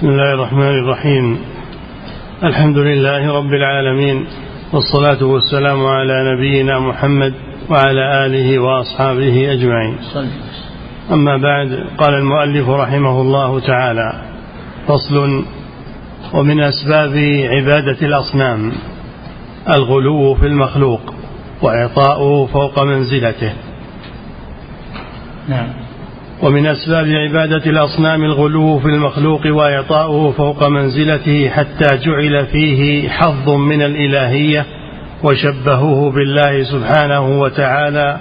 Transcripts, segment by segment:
بسم الله الرحمن الرحيم. الحمد لله رب العالمين والصلاة والسلام على نبينا محمد وعلى آله وأصحابه أجمعين. أما بعد قال المؤلف رحمه الله تعالى فصل ومن أسباب عبادة الأصنام الغلو في المخلوق وإعطاؤه فوق منزلته. نعم. ومن أسباب عبادة الأصنام الغلو في المخلوق وإعطاؤه فوق منزلته حتى جعل فيه حظ من الإلهية وشبهوه بالله سبحانه وتعالى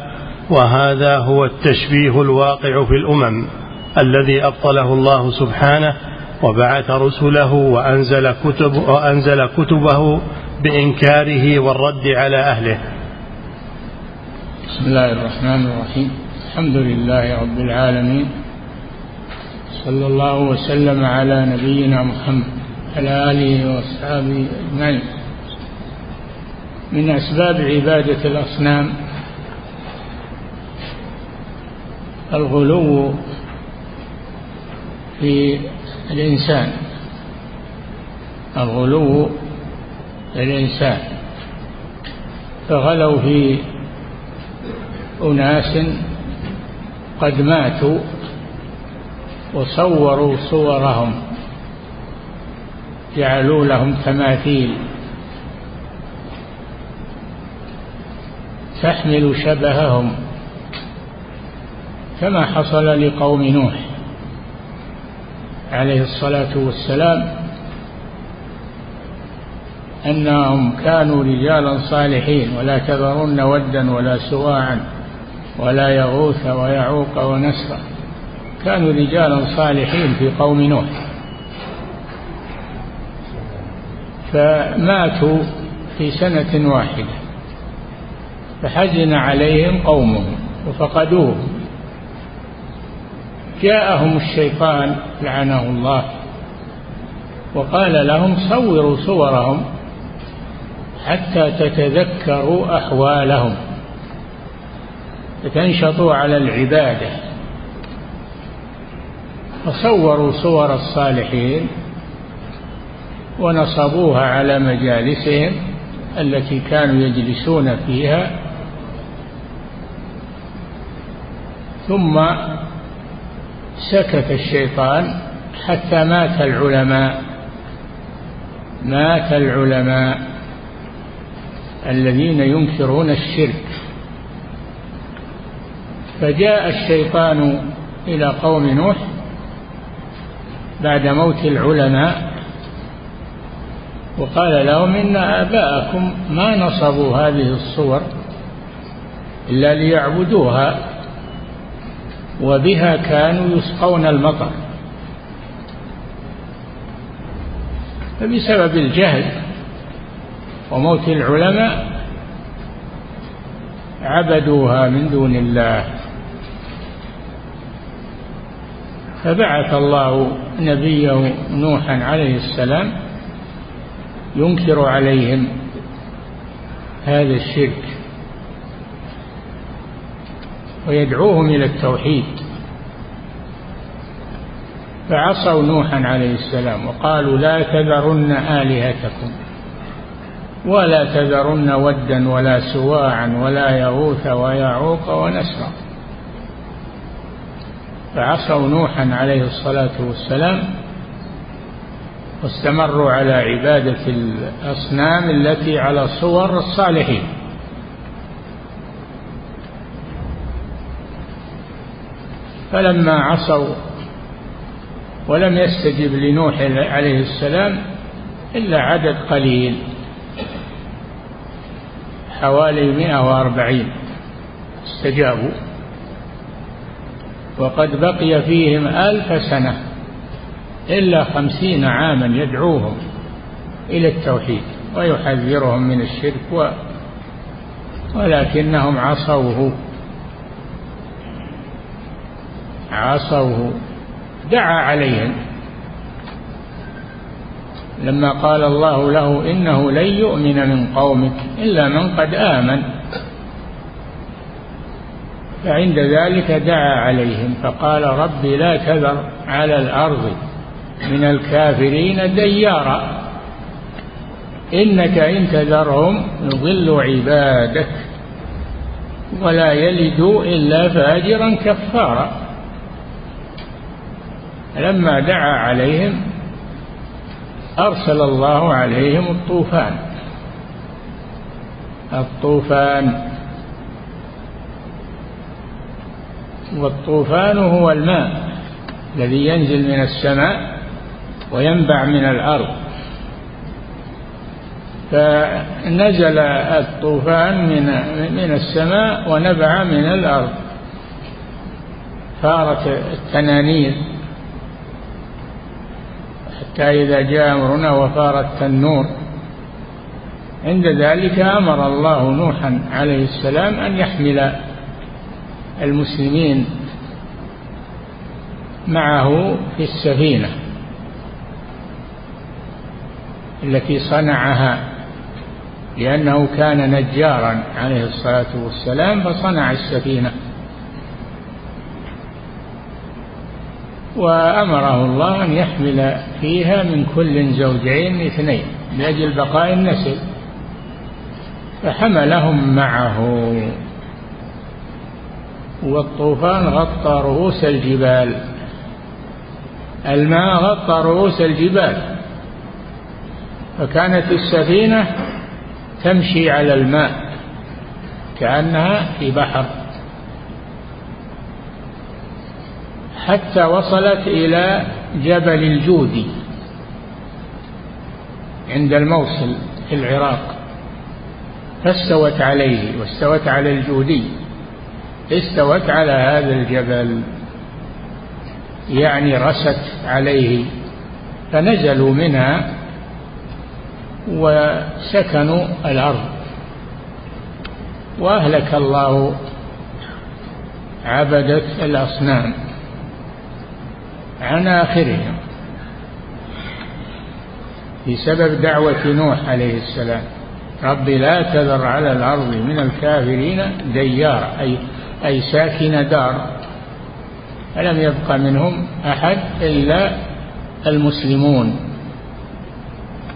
وهذا هو التشبيه الواقع في الأمم الذي أبطله الله سبحانه وبعث رسله وأنزل كتب وأنزل كتبه بإنكاره والرد على أهله. بسم الله الرحمن الرحيم. الحمد لله رب العالمين. صلى الله وسلم على نبينا محمد على آله وأصحابه أجمعين. من أسباب عبادة الأصنام الغلو في الإنسان الغلو في الإنسان فغلوا في أناس قد ماتوا وصوروا صورهم جعلوا لهم تماثيل. تحمل شبههم كما حصل لقوم نوح عليه الصلاة والسلام أنهم كانوا رجالا صالحين ولا تذرن ودا ولا سواعا. ولا يغوث ويعوق ونسرا كانوا رجالا صالحين في قوم نوح. فماتوا في سنة واحدة. فحزن عليهم قومهم وفقدوهم. جاءهم الشيطان لعنه الله. وقال لهم صوروا صورهم حتى تتذكروا أحوالهم. فتنشطوا على العبادة. فصوروا صور الصالحين ونصبوها على مجالسهم التي كانوا يجلسون فيها. ثم سكت الشيطان حتى مات العلماء. مات العلماء الذين ينكرون الشرك. فجاء الشيطان إلى قوم نوح بعد موت العلماء وقال لهم إن آباءكم ما نصبوا هذه الصور إلا ليعبدوها وبها كانوا يسقون المطر. فبسبب الجهل وموت العلماء عبدوها من دون الله. فبعث الله نبيه نوحا عليه السلام ينكر عليهم هذا الشرك ويدعوهم إلى التوحيد. فعصوا نوحا عليه السلام وقالوا لا تذرن آلهتكم ولا تذرن ودا ولا سواعا ولا يغوث ويعوق ونسرا فعصوا نوحا عليه الصلاة والسلام واستمروا على عبادة الأصنام التي على صور الصالحين. فلما عصوا ولم يستجب لنوح عليه السلام إلا عدد قليل حوالي مئة وأربعين استجابوا. وقد بقي فيهم ألف سنة إلا خمسين عاما يدعوهم إلى التوحيد ويحذرهم من الشرك و ولكنهم عصوه. عصوه. دعا عليهم. لما قال الله له إنه لن يؤمن من قومك إلا من قد آمن. فعند ذلك دعا عليهم فقال رب لا تذر على الأرض من الكافرين ديارا إنك إن تذرهم يضل عبادك ولا يلدوا إلا فاجرا كفارا. لما دعا عليهم أرسل الله عليهم الطوفان الطوفان والطوفان هو الماء الذي ينزل من السماء وينبع من الأرض. فنزل الطوفان من من السماء ونبع من الأرض. فارت التنانير حتى إذا جاء أمرنا وفار التنور عند ذلك أمر الله نوحا عليه السلام أن يحمل المسلمين معه في السفينة التي صنعها لأنه كان نجارا عليه الصلاة والسلام فصنع السفينة. وأمره الله أن يحمل فيها من كل زوجين اثنين لأجل بقاء النسل. فحملهم معه. والطوفان غطى رؤوس الجبال. الماء غطى رؤوس الجبال. فكانت السفينة تمشي على الماء كأنها في بحر. حتى وصلت إلى جبل الجودي عند الموصل في العراق فاستوت عليه واستوت على الجودي. استوت على هذا الجبل. يعني رست عليه فنزلوا منها وسكنوا الأرض. وأهلك الله عبدة الأصنام عن آخرهم بسبب دعوة نوح عليه السلام. رب لا تذر على الأرض من الكافرين ديار أي أي ساكن دار فلم يبق منهم أحد إلا المسلمون؟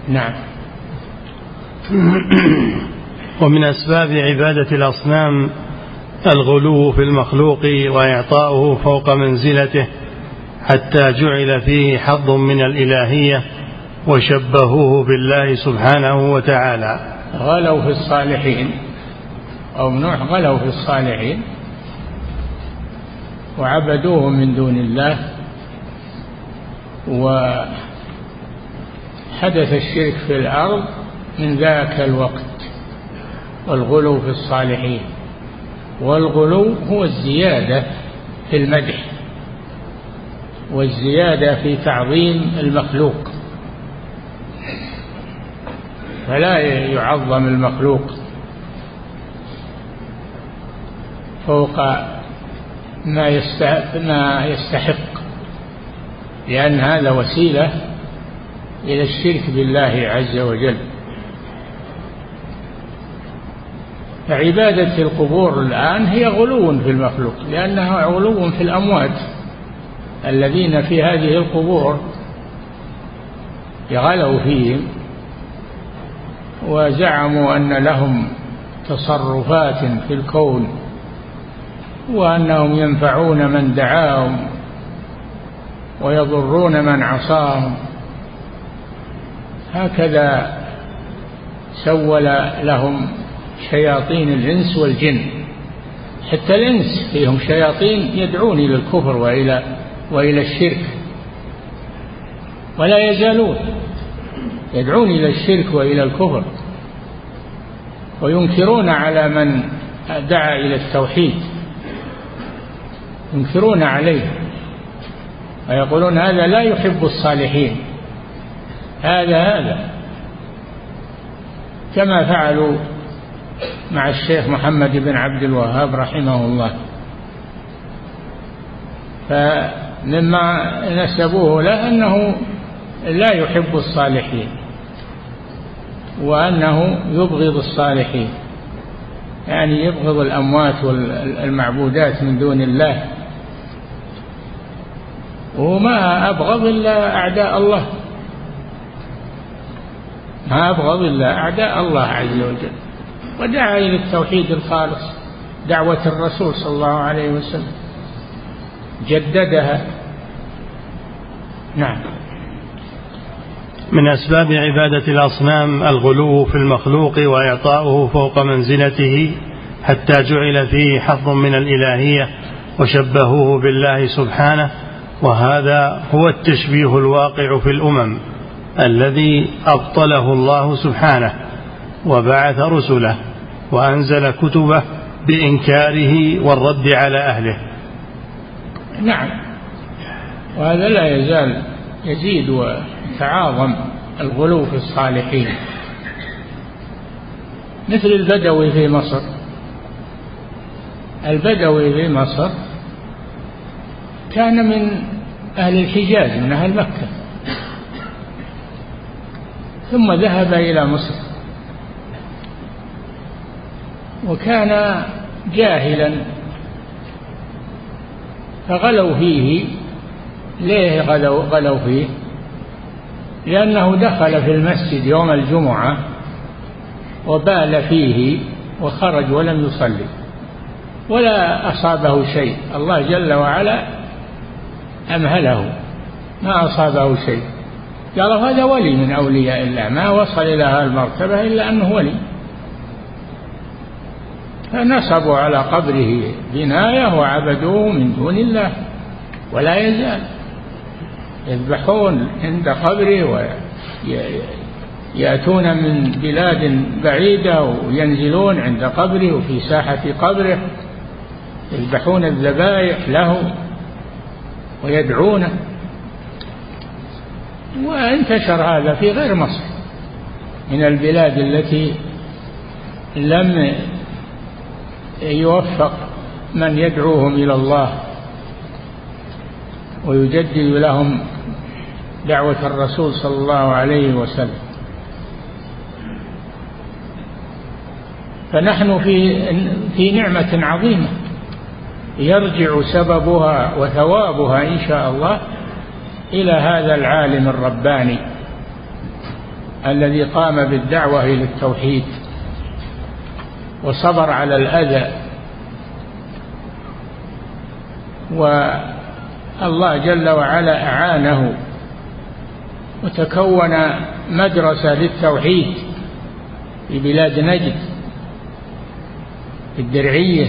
نعم. ومن أسباب عبادة الأصنام الغلو في المخلوق وإعطاؤه فوق منزلته حتى جعل فيه حظ من الإلهية وشبهوه بالله سبحانه وتعالى. غلوا في الصالحين أو نوح غلوا في الصالحين وعبدوهم من دون الله. وحدث الشرك في الأرض من ذاك الوقت والغلو في الصالحين. والغلو هو الزيادة في المدح والزيادة في تعظيم المخلوق. فلا يعظم المخلوق. فوق ما ما يستحق. لأن هذا وسيلة إلى الشرك بالله عز وجل. فعبادة القبور الآن هي غلو في المخلوق لأنها غلو في الأموات. الذين في هذه القبور يغلوا فيهم وزعموا أن لهم تصرفات في الكون وأنهم ينفعون من دعاهم ويضرون من عصاهم. هكذا سول لهم شياطين الإنس والجن. حتى الإنس فيهم شياطين يدعون إلى الكفر وإلى وإلى الشرك. ولا يزالون يدعون إلى الشرك وإلى الكفر. وينكرون على من دعا إلى التوحيد. ينكرون عليه ويقولون هذا لا يحب الصالحين هذا هذا. كما فعلوا مع الشيخ محمد بن عبد الوهاب رحمه الله. فمما نسبوه له أنه لا يحب الصالحين وأنه يبغض الصالحين يعني يبغض الأموات والمعبودات من دون الله. وما أبغض إلا أعداء الله. ما أبغض إلا أعداء الله عز وجل. ودعا إلى التوحيد الخالص دعوة الرسول صلى الله عليه وسلم. جددها. نعم. من أسباب عبادة الأصنام الغلو في المخلوق وإعطاؤه فوق منزلته حتى جعل فيه حظ من الإلهية وشبهوه بالله سبحانه وهذا هو التشبيه الواقع في الأمم الذي أبطله الله سبحانه وبعث رسله وأنزل كتبه بإنكاره والرد على أهله. نعم. وهذا لا يزال يزيد ويتعاظم الغلو في الصالحين. مثل البدوي في مصر. البدوي في مصر كان من أهل الحجاز من أهل مكة. ثم ذهب إلى مصر. وكان جاهلا. فغلوا فيه. ليه غلوا, غلوا فيه؟ لأنه دخل في المسجد يوم الجمعة وبال فيه وخرج ولم يصلي ولا أصابه شيء. الله جل وعلا أمهله. ما أصابه شيء. قالوا هذا ولي من أولياء الله. ما وصل إلى هذه المرتبة إلا أنه ولي. فنصبوا على قبره بناية وعبدوه من دون الله. ولا يزال يذبحون عند قبره ويأتون من بلاد بعيدة وينزلون عند قبره وفي ساحة قبره. يذبحون الذبائح له. ويدعونه. وانتشر هذا في غير مصر. من البلاد التي لم يوفق من يدعوهم إلى الله ويجدد لهم دعوة الرسول صلى الله عليه وسلم. فنحن في في نعمة عظيمة. يرجع سببها وثوابها إن شاء الله إلى هذا العالم الرباني الذي قام بالدعوة إلى التوحيد وصبر على الأذى. والله جل وعلا أعانه وتكون مدرسة للتوحيد في بلاد نجد في الدرعية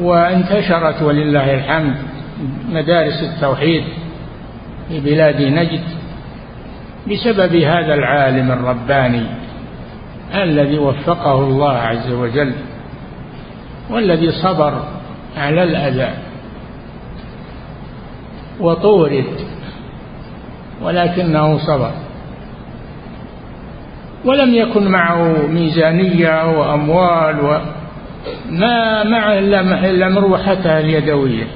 وانتشرت ولله الحمد مدارس التوحيد في بلاد نجد بسبب هذا العالم الرباني الذي وفقه الله عز وجل والذي صبر على الأذى وطورد ولكنه صبر ولم يكن معه ميزانية وأموال وما معه إلا مروحته اليدوية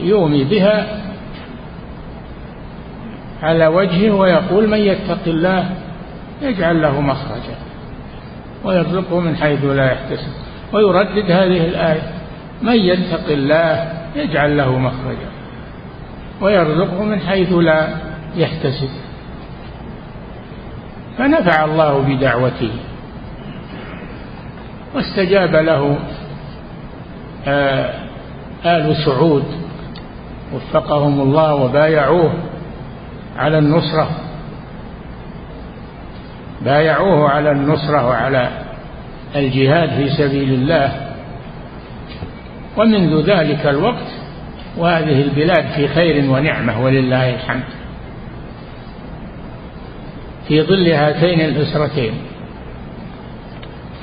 يومي بها على وجهه ويقول من يتق الله يجعل له مخرجا ويرزقه من حيث لا يحتسب ويردد هذه الآية. من يتق الله يجعل له مخرجا ويرزقه من حيث لا يحتسب. فنفع الله بدعوته. واستجاب له آه، آل سعود. وفقهم الله وبايعوه على النصرة. بايعوه على النصرة وعلى الجهاد في سبيل الله. ومنذ ذلك الوقت وهذه البلاد في خير ونعمة ولله الحمد. في ظل هاتين الأسرتين.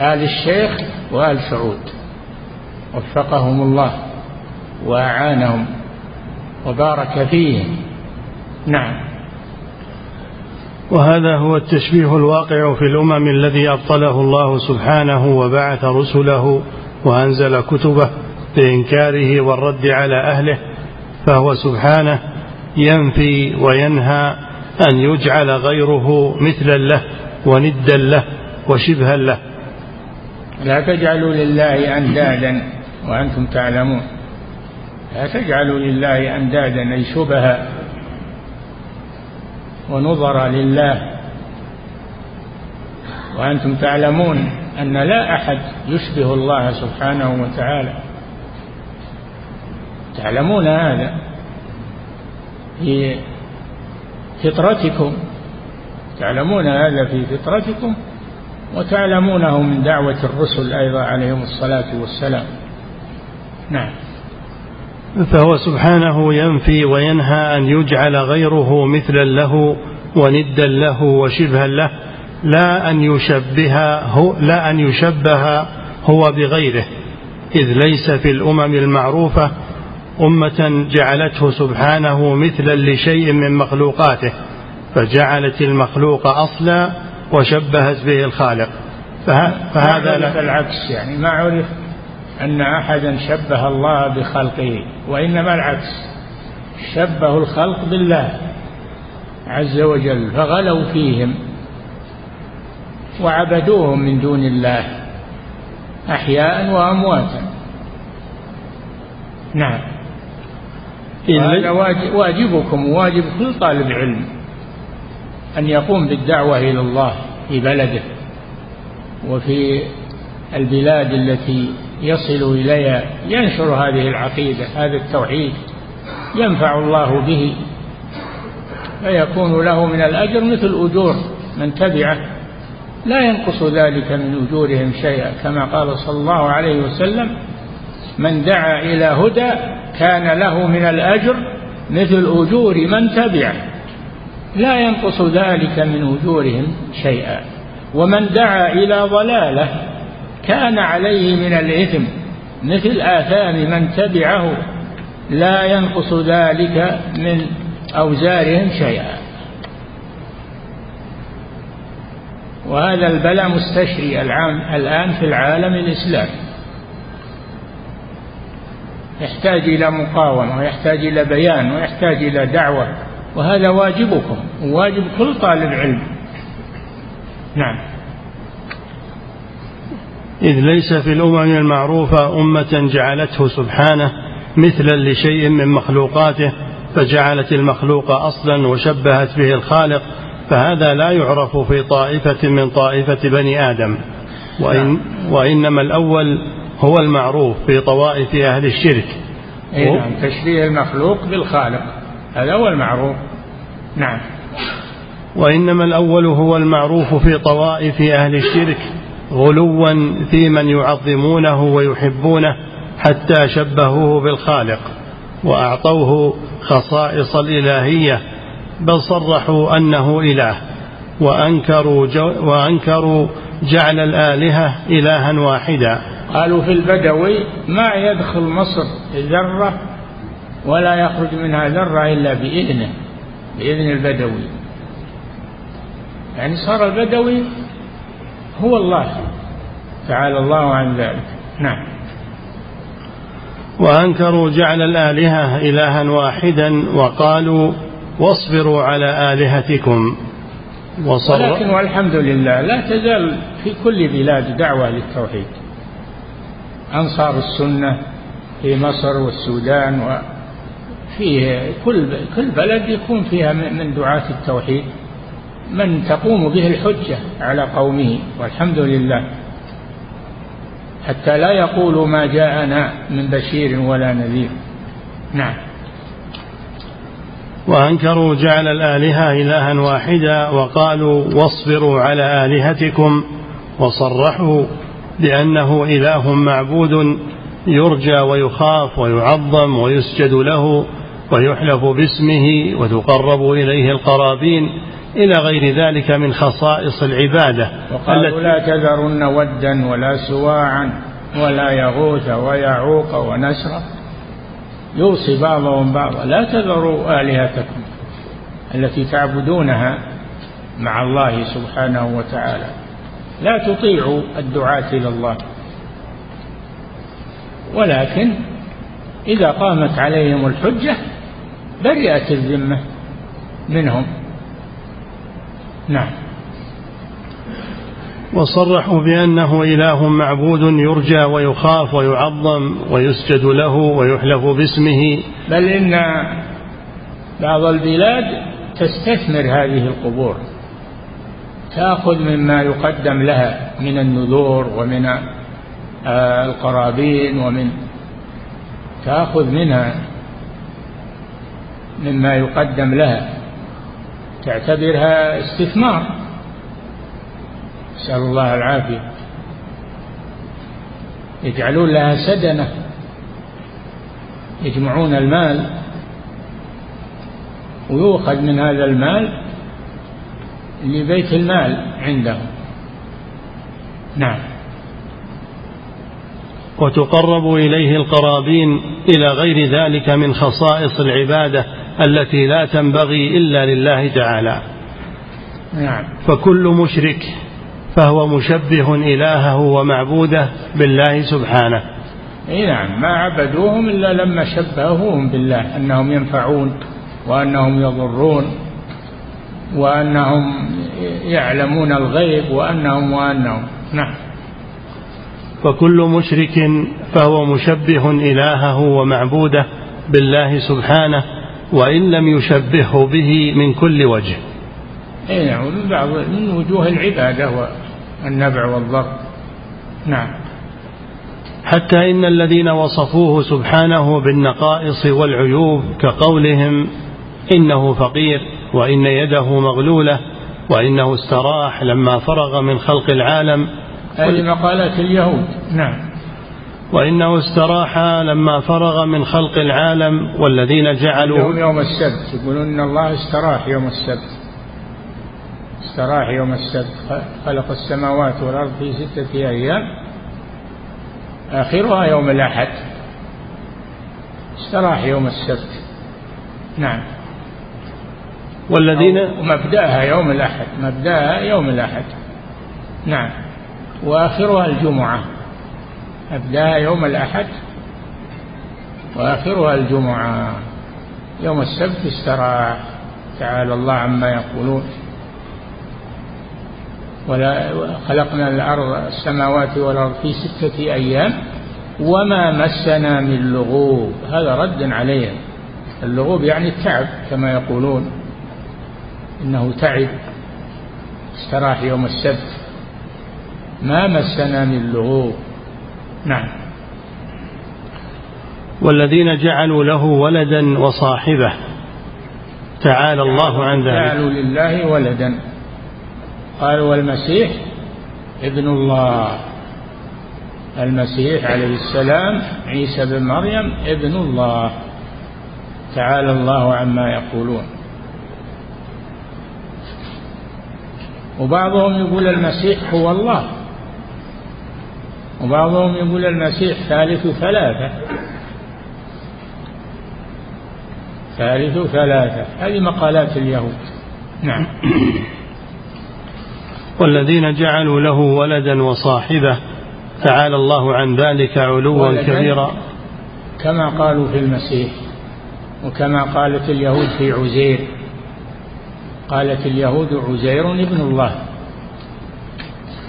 آل الشيخ وآل سعود. وفقهم الله وأعانهم وبارك فيهم نعم. وهذا هو التشبيه الواقع في الأمم الذي أبطله الله سبحانه وبعث رسله وأنزل كتبه بإنكاره والرد على أهله فهو سبحانه ينفي وينهى أن يجعل غيره مثلا له وندا له وشبها له. لا تجعلوا لله أندادا وأنتم تعلمون. لا تجعلوا لله أندادا أي شبها ونظر لله وأنتم تعلمون أن لا أحد يشبه الله سبحانه وتعالى. تعلمون هذا في فطرتكم. تعلمون هذا في فطرتكم وتعلمونه من دعوة الرسل أيضا عليهم الصلاة والسلام. نعم. فهو سبحانه ينفي وينهى أن يجعل غيره مثلا له وندا له وشبها له لا أن يشبه هو لا أن يشبه هو بغيره إذ ليس في الأمم المعروفة أمة جعلته سبحانه مثلا لشيء من مخلوقاته فجعلت المخلوق أصلا وشبهت به الخالق. فهذا لا. العكس يعني ما عرف أن أحدا شبه الله بخلقه وإنما العكس شبهوا الخلق بالله عز وجل فغلوا فيهم وعبدوهم من دون الله أحياء وأمواتا. نعم. هذا واجبكم وواجب كل طالب علم. أن يقوم بالدعوة إلى الله في بلده وفي البلاد التي يصل إليها ينشر هذه العقيدة هذا التوحيد ينفع الله به فيكون له من الأجر مثل أجور من تبعه. لا ينقص ذلك من أجورهم شيئا كما قال صلى الله عليه وسلم من دعا إلى هدى كان له من الأجر مثل أجور من تبعه. لا ينقص ذلك من أجورهم شيئا. ومن دعا إلى ضلالة كان عليه من الإثم مثل آثام من تبعه لا ينقص ذلك من أوزارهم شيئا. وهذا البلاء مستشري العام الآن في العالم الإسلامي. يحتاج إلى مقاومة ويحتاج إلى بيان ويحتاج إلى دعوة. وهذا واجبكم وواجب كل طالب علم. نعم. إذ ليس في الأمم المعروفة أمة جعلته سبحانه مثلا لشيء من مخلوقاته فجعلت المخلوق أصلا وشبهت به الخالق فهذا لا يعرف في طائفة من طائفة بني آدم. وإن نعم. وإنما الأول هو المعروف في طوائف أهل الشرك. أي نعم تشبيه المخلوق بالخالق. هذا هو المعروف نعم. وإنما الأول هو المعروف في طوائف أهل الشرك غلوا في من يعظمونه ويحبونه حتى شبهوه بالخالق وأعطوه خصائص الإلهية بل صرحوا أنه إله وأنكروا, جو وأنكروا جعل الآلهة إلها واحدا. قالوا في البدوي ما يدخل مصر ذرة ولا يخرج منها ذرة إلا بإذنه بإذن البدوي. يعني صار البدوي هو الله تعالى الله عن ذلك. نعم. وأنكروا جعل الآلهة إلها واحدا وقالوا واصبروا على آلهتكم. وصر ولكن والحمد لله لا تزال في كل بلاد دعوة للتوحيد. أنصار السنة في مصر والسودان وفيه كل كل بلد يكون فيها من دعاة التوحيد من تقوم به الحجة على قومه والحمد لله. حتى لا يقولوا ما جاءنا من بشير ولا نذير. نعم. وأنكروا جعل الآلهة إلها واحدا وقالوا واصبروا على آلهتكم وصرحوا بأنه إله معبود يرجى ويخاف ويعظم ويسجد له ويحلف باسمه وتقرب إليه القرابين إلى غير ذلك من خصائص العبادة وقالوا لا تذرن ودا ولا سواعا ولا يغوث ويعوق ونسرا يوصي بعضهم بعضا. لا تذروا آلهتكم التي تعبدونها مع الله سبحانه وتعالى. لا تطيعوا الدعاة إلى الله. ولكن إذا قامت عليهم الحجة برئت الذمة منهم. نعم. وصرحوا بأنه إله معبود يرجى ويخاف ويعظم ويسجد له ويحلف باسمه. بل إن بعض البلاد تستثمر هذه القبور تأخذ مما يقدم لها من النذور ومن آه، القرابين ومن تأخذ منها مما يقدم لها. تعتبرها استثمار. نسأل الله العافية. يجعلون لها سدنة. يجمعون المال. ويؤخذ من هذا المال لبيت المال عندهم. نعم. وتقرب إليه القرابين إلى غير ذلك من خصائص العبادة التي لا تنبغي إلا لله تعالى. نعم. فكل مشرك فهو مشبه إلهه ومعبوده بالله سبحانه. إي نعم ما عبدوهم إلا لما شبهوهم بالله أنهم ينفعون وأنهم يضرون وأنهم يعلمون الغيب وأنهم وأنهم. نعم. فكل مشرك فهو مشبه إلهه ومعبوده بالله سبحانه. وإن لم يشبهه به من كل وجه. أي نعم من بعض من وجوه العبادة والنبع والضر نعم. حتى إن الذين وصفوه سبحانه بالنقائص والعيوب كقولهم إنه فقير وإن يده مغلولة وإنه استراح لما فرغ من خلق العالم. هذه مقالات اليهود. نعم. وإنه استراح لما فرغ من خلق العالم والذين جعلوا يوم, يوم السبت. يقولون إن الله استراح يوم السبت. استراح يوم السبت. خلق السماوات والأرض في ستة أيام. آخرها يوم الأحد. استراح يوم السبت. نعم. والذين ومبدأها يوم الأحد. مبدأها يوم الأحد. نعم. وآخرها الجمعة. مبدأها يوم الأحد وآخرها الجمعة. يوم السبت استراح تعالى الله عما يقولون. ولا خلقنا الأرض السماوات والأرض في ستة أيام وما مسنا من لغوب. هذا رد عليهم اللغوب يعني التعب كما يقولون. إنه تعب. استراح يوم السبت. ما مسنا من لغوب. نعم. والذين جعلوا له ولدا وصاحبه. تعالى الله عن ذلك. جعلوا لله ولدا. قالوا والمسيح ابن الله. المسيح عليه السلام عيسى بن مريم ابن الله. تعالى الله عما يقولون. وبعضهم يقول المسيح هو الله. وبعضهم يقول المسيح ثالث ثلاثة. ثالث ثلاثة. هذه مقالات اليهود. نعم. والذين جعلوا له ولدا وصاحبه تعالى الله عن ذلك علوا كبيرا. كما قالوا في المسيح وكما قالت اليهود في عزير. قالت اليهود عزير ابن الله.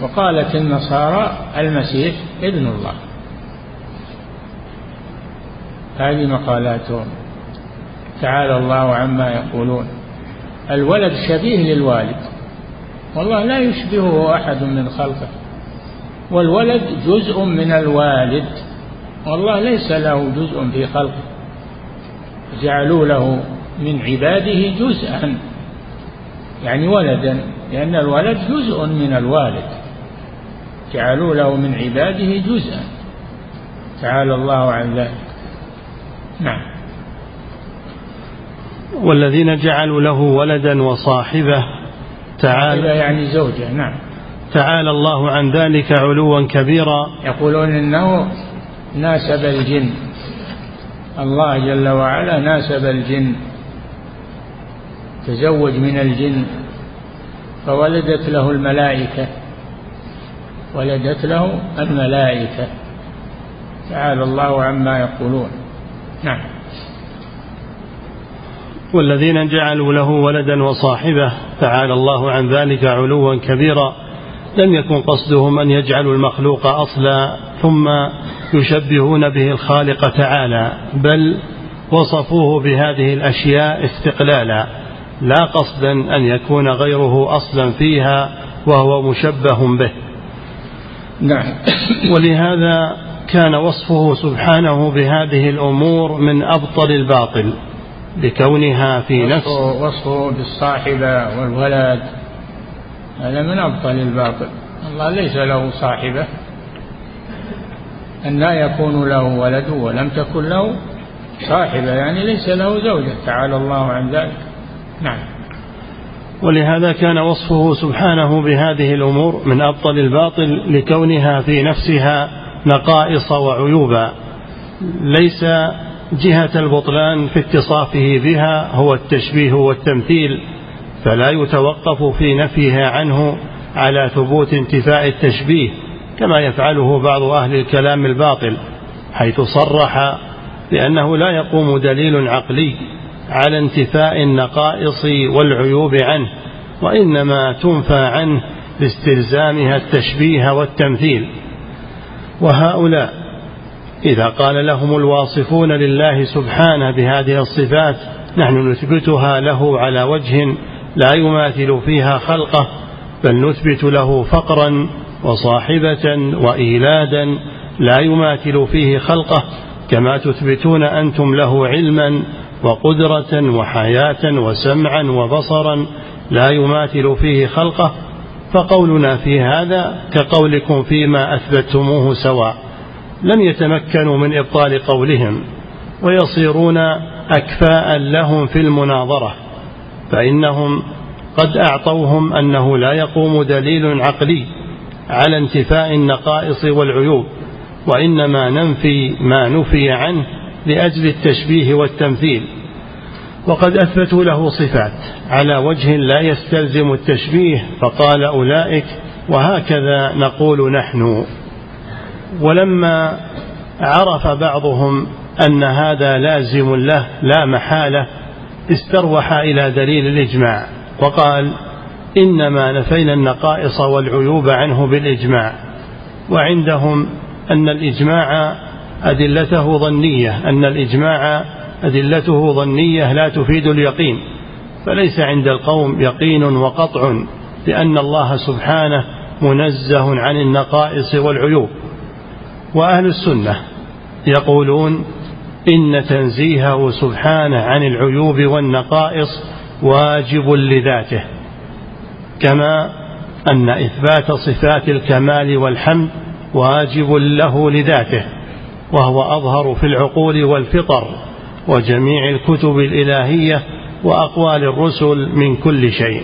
وقالت النصارى المسيح ابن الله. هذه مقالاتهم. تعالى الله عما يقولون. الولد شبيه للوالد. والله لا يشبهه أحد من خلقه. والولد جزء من الوالد. والله ليس له جزء في خلقه. جعلوا له من عباده جزءا. يعني ولدا. لأن الولد جزء من الوالد. جعلوا له من عباده جزءا. تعالى الله عن ذلك. نعم. والذين جعلوا له ولدا وصاحبه تعالى يعني زوجة نعم. تعالى الله عن ذلك علوا كبيرا. يقولون إنه ناسب الجن. الله جل وعلا ناسب الجن. تزوج من الجن. فولدت له الملائكة. ولدت له الملائكة. تعالى الله عما يقولون. نعم. والذين جعلوا له ولدا وصاحبه تعالى الله عن ذلك علوا كبيرا. لم يكن قصدهم أن يجعلوا المخلوق أصلا ثم يشبهون به الخالق تعالى بل وصفوه بهذه الأشياء استقلالا. لا قصدا أن يكون غيره أصلا فيها وهو مشبه به. نعم. ولهذا كان وصفه سبحانه بهذه الأمور من أبطل الباطل لكونها في نفس وصفه بالصاحبة والولد هذا من أبطل الباطل. الله ليس له صاحبة. أن لا يكون له ولد ولم تكن له صاحبة يعني ليس له زوجة تعالى الله عن ذلك. نعم. ولهذا كان وصفه سبحانه بهذه الأمور من أبطل الباطل لكونها في نفسها نقائص وعيوبا. ليس جهة البطلان في اتصافه بها هو التشبيه والتمثيل فلا يتوقف في نفيها عنه على ثبوت انتفاء التشبيه كما يفعله بعض أهل الكلام الباطل حيث صرح بأنه لا يقوم دليل عقلي. على انتفاء النقائص والعيوب عنه وإنما تنفى عنه باستلزامها التشبيه والتمثيل. وهؤلاء إذا قال لهم الواصفون لله سبحانه بهذه الصفات نحن نثبتها له على وجه لا يماثل فيها خلقه بل نثبت له فقرا وصاحبة وإيلادا لا يماثل فيه خلقه كما تثبتون أنتم له علما وقدرة وحياة وسمعا وبصرا لا يماثل فيه خلقه فقولنا في هذا كقولكم فيما أثبتموه سواء. لم يتمكنوا من إبطال قولهم ويصيرون أكفاء لهم في المناظرة فإنهم قد أعطوهم أنه لا يقوم دليل عقلي على انتفاء النقائص والعيوب وإنما ننفي ما نفي عنه لأجل التشبيه والتمثيل وقد أثبتوا له صفات. على وجه لا يستلزم التشبيه فقال أولئك وهكذا نقول نحن. ولما عرف بعضهم أن هذا لازم له لا محالة استروح إلى دليل الإجماع وقال إنما نفينا النقائص والعيوب عنه بالإجماع وعندهم أن الإجماع أدلته ظنية أن الإجماع أدلته ظنية لا تفيد اليقين فليس عند القوم يقين وقطع بأن الله سبحانه منزه عن النقائص والعيوب. وأهل السنة يقولون إن تنزيهه سبحانه عن العيوب والنقائص واجب لذاته كما أن إثبات صفات الكمال والحمد واجب له لذاته. وهو أظهر في العقول والفطر وجميع الكتب الإلهية وأقوال الرسل من كل شيء.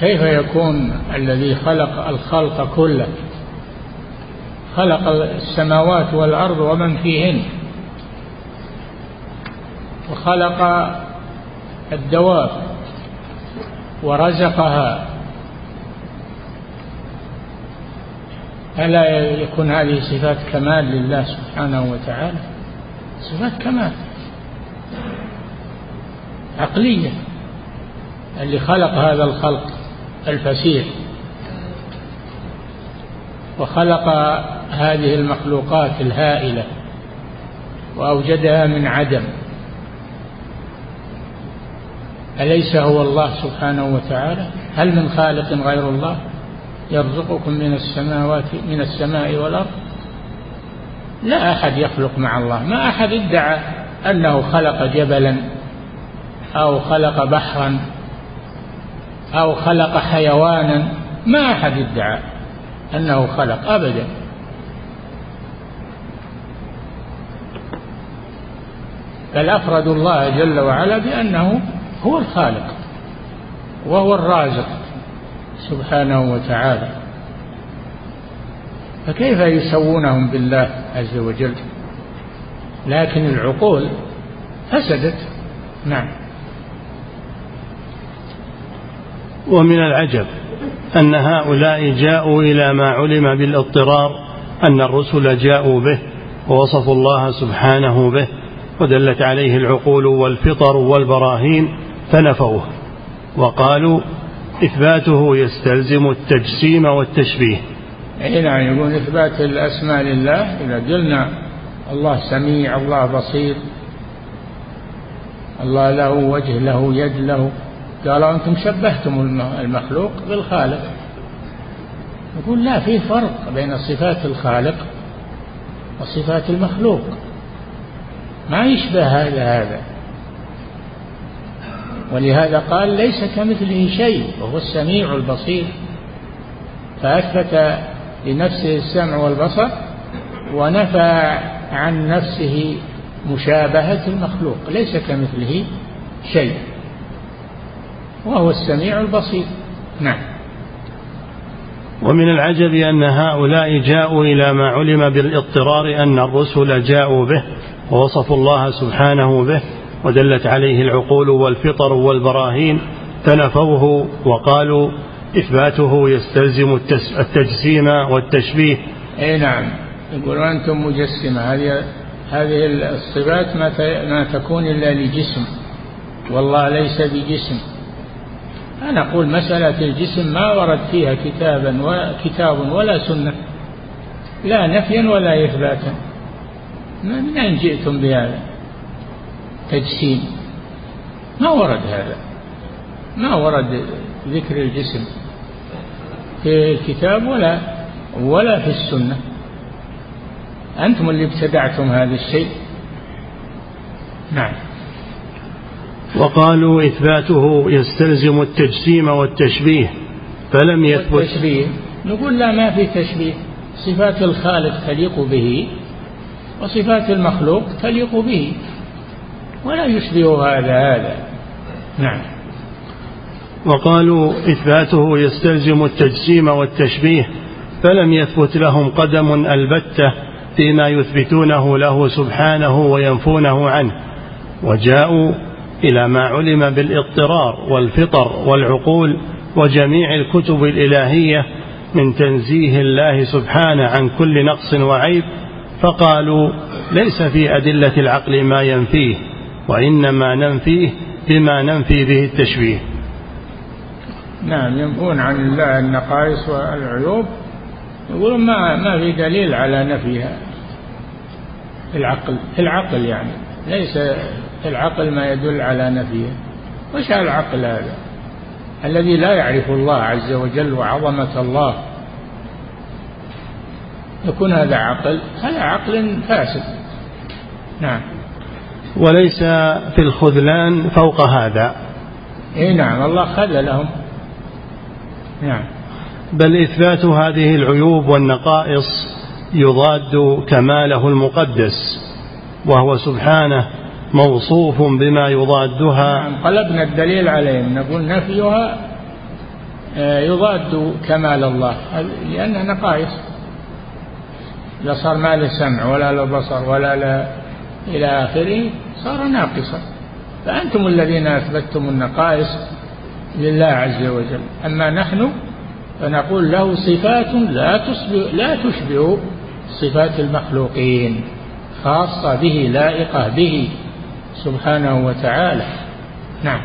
كيف يكون الذي خلق الخلق كله؟ خلق السماوات والأرض ومن فيهن. وخلق الدواب ورزقها ألا يكون هذه صفات كمال لله سبحانه وتعالى؟ صفات كمال. عقلية. اللي خلق هذا الخلق الفسيح. وخلق هذه المخلوقات الهائلة. وأوجدها من عدم. أليس هو الله سبحانه وتعالى؟ هل من خالق غير الله؟ يرزقكم من السماوات من السماء والأرض؟ لا أحد يخلق مع الله. ما أحد ادعى أنه خلق جبلا أو خلق بحرا أو خلق حيوانا. ما أحد ادعى أنه خلق أبدا. بل أفردوا الله جل وعلا بأنه هو الخالق وهو الرازق. سبحانه وتعالى. فكيف يسوونهم بالله عز وجل؟ لكن العقول فسدت. نعم. ومن العجب أن هؤلاء جاءوا إلى ما علم بالاضطرار أن الرسل جاءوا به ووصفوا الله سبحانه به ودلت عليه العقول والفطر والبراهين فنفوه وقالوا إثباته يستلزم التجسيم والتشبيه. أي نعم يقول إثبات الأسماء لله. إذا قلنا الله سميع الله بصير الله له وجه له يد له قالوا أنتم شبهتم المخلوق بالخالق. يقول لا في فرق بين صفات الخالق وصفات المخلوق. ما يشبه هذا هذا. ولهذا قال ليس كمثله شيء وهو السميع البصير. فأثبت لنفسه السمع والبصر ونفى عن نفسه مشابهة المخلوق. ليس كمثله شيء وهو السميع البصير. نعم. ومن العجب أن هؤلاء جاءوا إلى ما علم بالاضطرار أن الرسل جاءوا به ووصفوا الله سبحانه به ودلت عليه العقول والفطر والبراهين فنفوه وقالوا إثباته يستلزم التجسيم والتشبيه. أي نعم. يقول أنتم مجسمة. هذه هذه الصفات ما ما تكون إلا لجسم. والله ليس بجسم. أنا أقول مسألة الجسم ما ورد فيها كتابا وكتاب ولا سنة. لا نفيا ولا إثباتا. من أين جئتم بهذا؟ تجسيم. ما ورد هذا. ما ورد ذكر الجسم في الكتاب ولا ولا في السنة. أنتم اللي ابتدعتم هذا الشيء. نعم. وقالوا إثباته يستلزم التجسيم والتشبيه فلم يثبت. التشبيه نقول لا ما في تشبيه. صفات الخالق تليق به وصفات المخلوق تليق به. ولا يشبه هذا هذا. نعم. وقالوا إثباته يستلزم التجسيم والتشبيه فلم يثبت لهم قدم البتة فيما يثبتونه له سبحانه وينفونه عنه. وجاءوا إلى ما علم بالإضطرار والفطر والعقول وجميع الكتب الإلهية من تنزيه الله سبحانه عن كل نقص وعيب فقالوا ليس في أدلة العقل ما ينفيه. وإنما ننفيه بما ننفي به التشبيه. نعم ينفون عن الله النقائص والعيوب. يقولون ما ما في دليل على نفيها. العقل العقل يعني ليس العقل ما يدل على نفيه. وش العقل هذا؟ الذي لا يعرف الله عز وجل وعظمة الله. يكون هذا عقل هذا عقل فاسد. نعم. وليس في الخذلان فوق هذا. اي نعم الله خذلهم نعم. بل إثبات هذه العيوب والنقائص يضاد كماله المقدس وهو سبحانه موصوف بما يضادها. نعم قلبنا الدليل عليهم نقول نفيها آه، يضاد كمال الله لأنها نقائص. لا صار ما له سمع ولا له بصر ولا له إلى آخره. صار ناقصا. فأنتم الذين أثبتتم النقائص لله عز وجل. أما نحن فنقول له صفات لا لا تشبه صفات المخلوقين خاصة به لائقة به سبحانه وتعالى. نعم.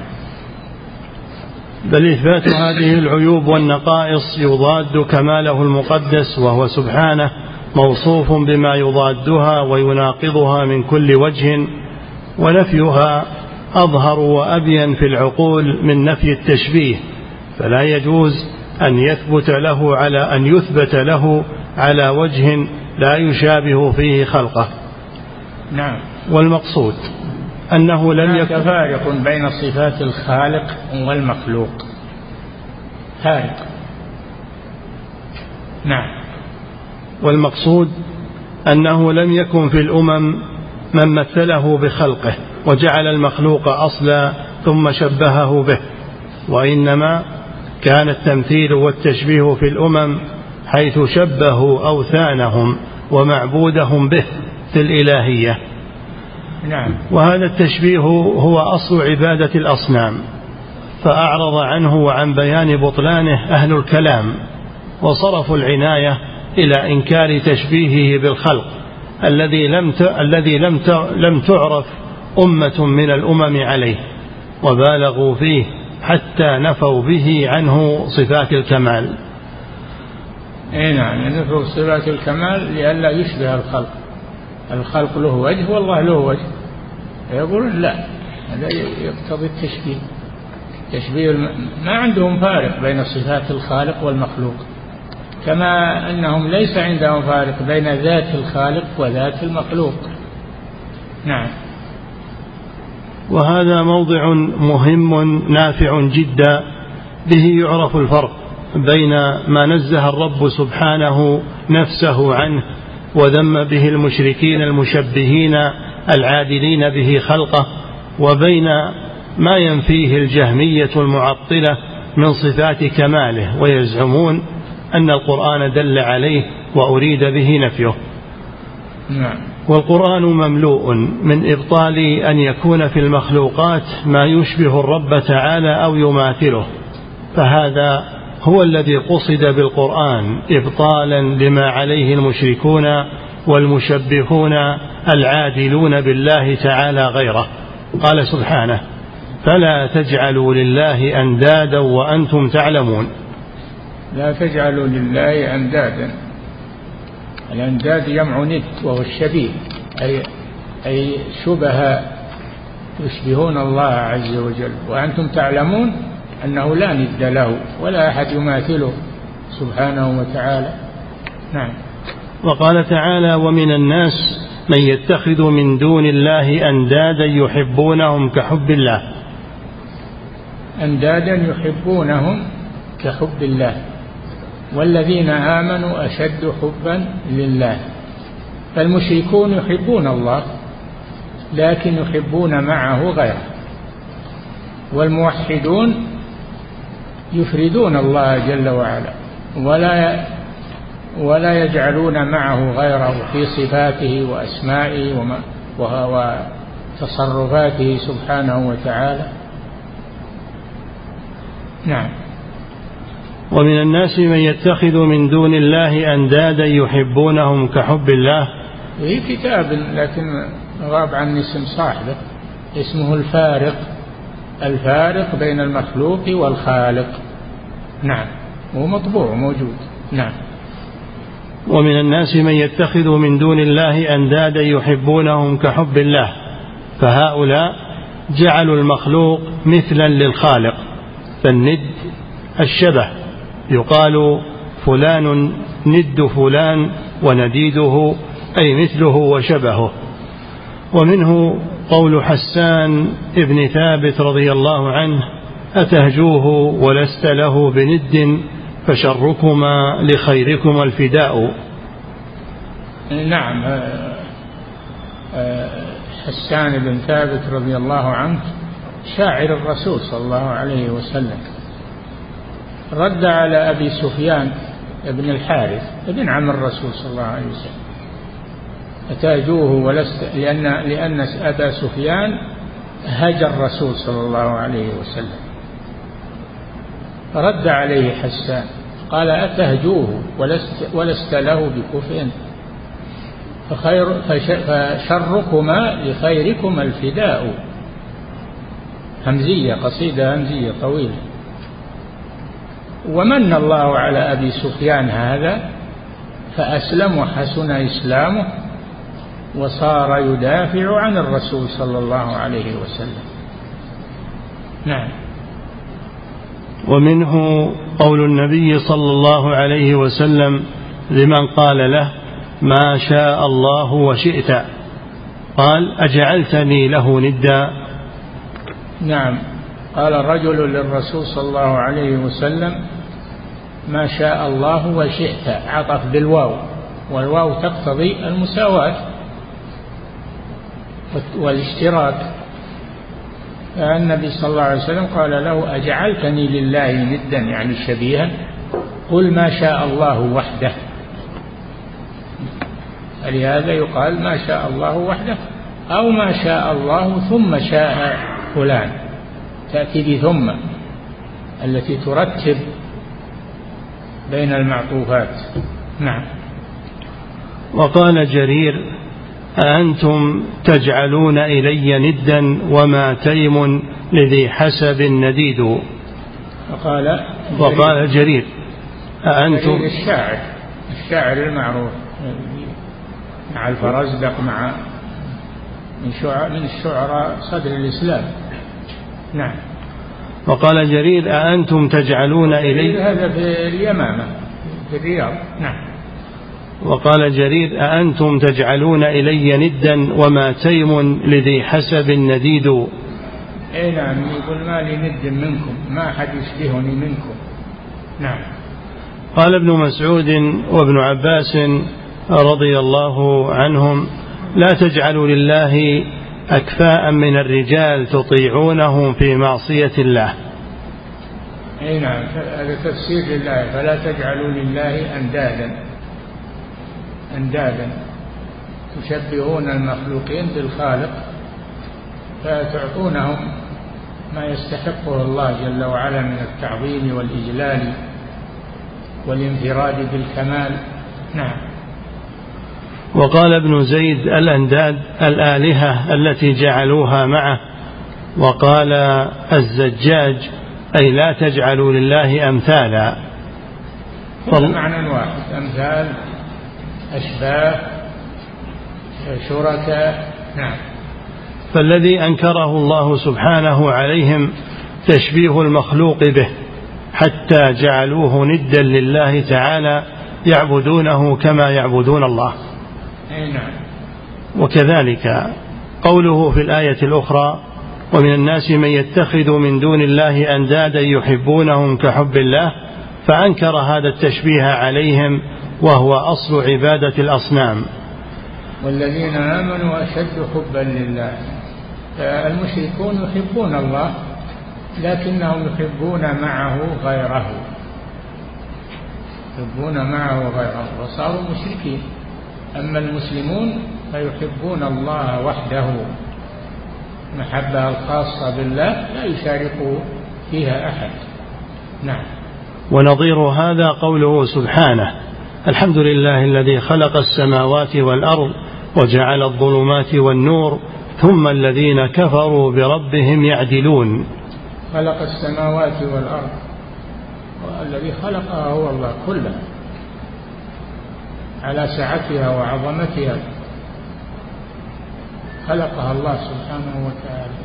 بل إثبات هذه العيوب والنقائص يضاد كماله المقدس وهو سبحانه موصوف بما يضادها ويناقضها من كل وجه ونفيها أظهر وأبين في العقول من نفي التشبيه فلا يجوز أن يثبت له على أن يثبت له على وجه لا يشابه فيه خلقه. نعم. والمقصود أنه لم يكن فارق بين صفات الخالق والمخلوق. فارق. نعم. والمقصود أنه لم يكن في الأمم من مثله بخلقه وجعل المخلوق أصلا ثم شبهه به. وإنما كان التمثيل والتشبيه في الأمم حيث شبهوا أوثانهم ومعبودهم به في الإلهية. نعم. وهذا التشبيه هو أصل عبادة الأصنام فأعرض عنه وعن بيان بطلانه أهل الكلام وصرفوا العناية إلى إنكار تشبيهه بالخلق. الذي لم الذي لم لم تعرف أمة من الأمم عليه وبالغوا فيه حتى نفوا به عنه صفات الكمال. اي نعم نفوا صفات الكمال لئلا يشبه الخلق. الخلق له وجه والله له وجه. يقولون لا هذا يقتضي التشبيه. تشبيه ما عندهم فارق بين صفات الخالق والمخلوق. كما أنهم ليس عندهم فارق بين ذات الخالق وذات المخلوق. نعم. وهذا موضع مهم نافع جدا. به يعرف الفرق بين ما نزه الرب سبحانه نفسه عنه وذم به المشركين المشبهين العادلين به خلقه وبين ما ينفيه الجهمية المعطلة من صفات كماله ويزعمون أن القرآن دل عليه وأريد به نفيه. نعم. والقرآن مملوء من إبطال أن يكون في المخلوقات ما يشبه الرب تعالى أو يماثله. فهذا هو الذي قصد بالقرآن إبطالا لما عليه المشركون والمشبهون العادلون بالله تعالى غيره. قال سبحانه فلا تجعلوا لله أندادا وأنتم تعلمون. لا تجعلوا لله أندادا. الأنداد جمع ند وهو الشبيه أي أي شبه يشبهون الله عز وجل. وأنتم تعلمون أنه لا ند له ولا أحد يماثله سبحانه وتعالى. نعم. وقال تعالى ومن الناس من يتخذ من دون الله أندادا يحبونهم كحب الله. أندادا يحبونهم كحب الله. والذين آمنوا أشد حبا لله. فالمشركون يحبون الله لكن يحبون معه غيره. والموحدون يفردون الله جل وعلا ولا ولا يجعلون معه غيره في صفاته وأسمائه وتصرفاته سبحانه وتعالى. نعم. ومن الناس من يتخذ من دون الله أندادا يحبونهم كحب الله. في كتاب لكن غاب عن اسم صاحبه اسمه الفارق. الفارق بين المخلوق والخالق. نعم هو مطبوع موجود. نعم. ومن الناس من يتخذ من دون الله أندادا يحبونهم كحب الله. فهؤلاء جعلوا المخلوق مثلا للخالق فالند الشبه. يقال فلان ند فلان ونديده أي مثله وشبهه. ومنه قول حسان ابن ثابت رضي الله عنه أتهجوه ولست له بند فشركما لخيركما الفداء. نعم آه، آه، حسان بن ثابت رضي الله عنه شاعر الرسول صلى الله عليه وسلم. رد على أبي سفيان بن الحارث ابن عم الرسول صلى الله عليه وسلم. أتاجوه ولست لأن لأن أبا سفيان هجى الرسول صلى الله عليه وسلم. رد عليه حسان قال أتهجوه ولست, ولست له بكفء فخير فشركما لخيركما الفداء. همزية قصيدة همزية طويلة. ومن الله على أبي سفيان هذا فأسلم وحسن إسلامه وصار يدافع عن الرسول صلى الله عليه وسلم. نعم. ومنه قول النبي صلى الله عليه وسلم لمن قال له ما شاء الله وشئت قال أجعلتني له ندا. نعم. قال رجل للرسول صلى الله عليه وسلم ما شاء الله وشئت عطف بالواو والواو تقتضي المساواة والاشتراك. النبي صلى الله عليه وسلم قال له أجعلتني لله ندا يعني شبيها؟ قل ما شاء الله وحده. فلهذا يقال ما شاء الله وحده أو ما شاء الله ثم شاء فلان. تأتي بثم التي ترتب بين المعطوفات. نعم. وقال جرير أأنتم تجعلون إلي ندا وما تيم لذي حسب نديد. وقال وقال جرير أأنتم الشاعر الشاعر المعروف مع الفرزدق مع من شعراء من الشعراء صدر الإسلام. نعم. وقال جرير أأنتم تجعلون إلي هذا في اليمامة في الرياض. نعم. وقال جرير أأنتم تجعلون إلي ندا وما تيم لذي حسب نديد أي نعم يقول ما لي ند منكم ما أحد يشبهني منكم. نعم. قال ابن مسعود وابن عباس رضي الله عنهم لا تجعلوا لله أكفاء من الرجال تطيعونهم في معصية الله. أي نعم هذا تفسير لله فلا تجعلوا لله أندادا. أندادا. تشبهون المخلوقين بالخالق فتعطونهم ما يستحقه الله جل وعلا من التعظيم والإجلال والانفراد بالكمال. نعم. وقال ابن زيد الأنداد الآلهة التي جعلوها معه وقال الزجاج أي لا تجعلوا لله أمثالا. فال... معنى واحد أمثال أشباه شركاء نعم. فالذي أنكره الله سبحانه عليهم تشبيه المخلوق به حتى جعلوه ندا لله تعالى يعبدونه كما يعبدون الله. وكذلك قوله في الآية الأخرى ومن الناس من يتخذ من دون الله أندادا يحبونهم كحب الله فأنكر هذا التشبيه عليهم وهو أصل عبادة الأصنام. والذين آمنوا أشد حبا لله. المشركون يحبون الله لكنهم يحبون معه غيره. يحبون معه غيره وصاروا مشركين. أما المسلمون فيحبون الله وحده. محبة الخاصة بالله لا يشارك فيها أحد. نعم. ونظير هذا قوله سبحانه الحمد لله الذي خلق السماوات والأرض وجعل الظلمات والنور ثم الذين كفروا بربهم يعدلون. خلق السماوات والأرض. والذي خلقها هو الله كلها على سعتها وعظمتها. خلقها الله سبحانه وتعالى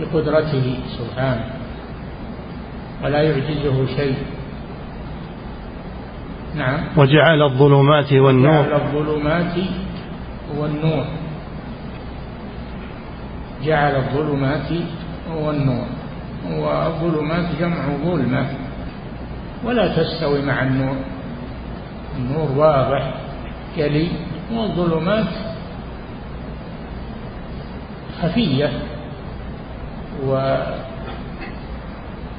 بقدرته سبحانه ولا يعجزه شيء. نعم. وجعل الظلمات والنور. جعل الظلمات والنور. جعل الظلمات والنور. والظلمات جمع ظلمة ولا تستوي مع النور. النور واضح جلي والظلمات خفية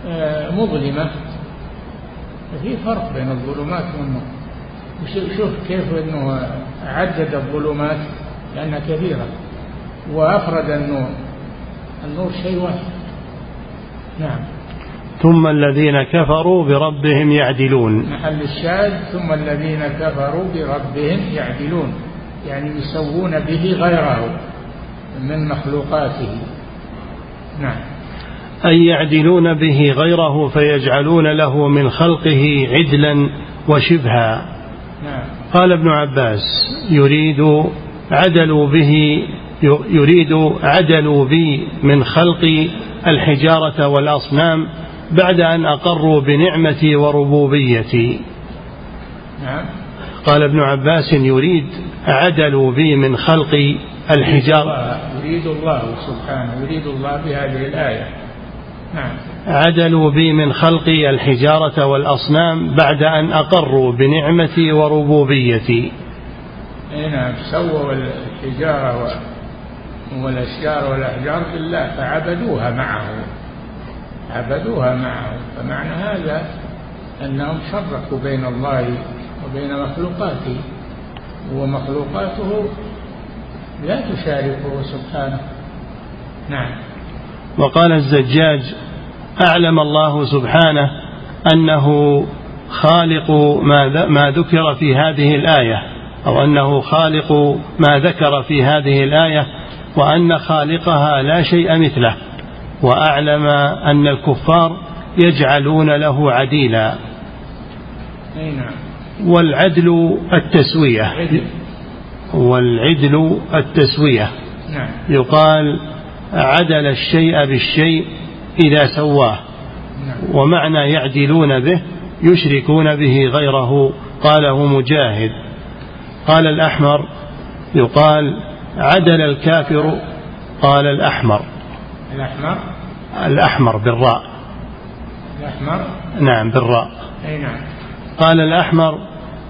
ومظلمة في فرق بين الظلمات والنور. شوف كيف إنه عدد الظلمات لأنها كثيره وافرد النور. النور شيء واحد. نعم. ثم الذين كفروا بربهم يعدلون. محل الشاهد ثم الذين كفروا بربهم يعدلون يعني يسوون به غيره من مخلوقاته. نعم. أي يعدلون به غيره فيجعلون له من خلقه عدلا وشبها. نعم. قال ابن عباس يريد عدلوا به يريد عدلوا بي من خلق الحجارة والأصنام بعد أن أقروا بنعمتي وربوبيتي. نعم. قال ابن عباس يريد عدلوا بي من خلق الحجارة. يريد الله سبحانه يريد الله بهذه الآية. نعم. عدلوا بي من خلقي الحجارة والأصنام بعد أن أقروا بنعمتي وربوبيتي. نعم. سووا الحجارة والأشجار والأحجار بالله فعبدوها معه. عبدوها معه. فمعنى هذا أنهم شركوا بين الله وبين مخلوقاته ومخلوقاته لا تشاركه سبحانه. نعم. وقال الزجاج أعلم الله سبحانه أنه خالق ما ما ذكر في هذه الآية أو أنه خالق ما ذكر في هذه الآية وأن خالقها لا شيء مثله. وأعلم أن الكفار يجعلون له عديلا. نعم. والعدل التسوية. والعدل التسوية. نعم. يقال عدل الشيء بالشيء إذا سواه. نعم. ومعنى يعدلون به يشركون به غيره. قاله مجاهد. قال الأحمر يقال عدل الكافر قال الأحمر. الأحمر؟ الأحمر بالراء. الأحمر؟ نعم بالراء. أي نعم. قال الأحمر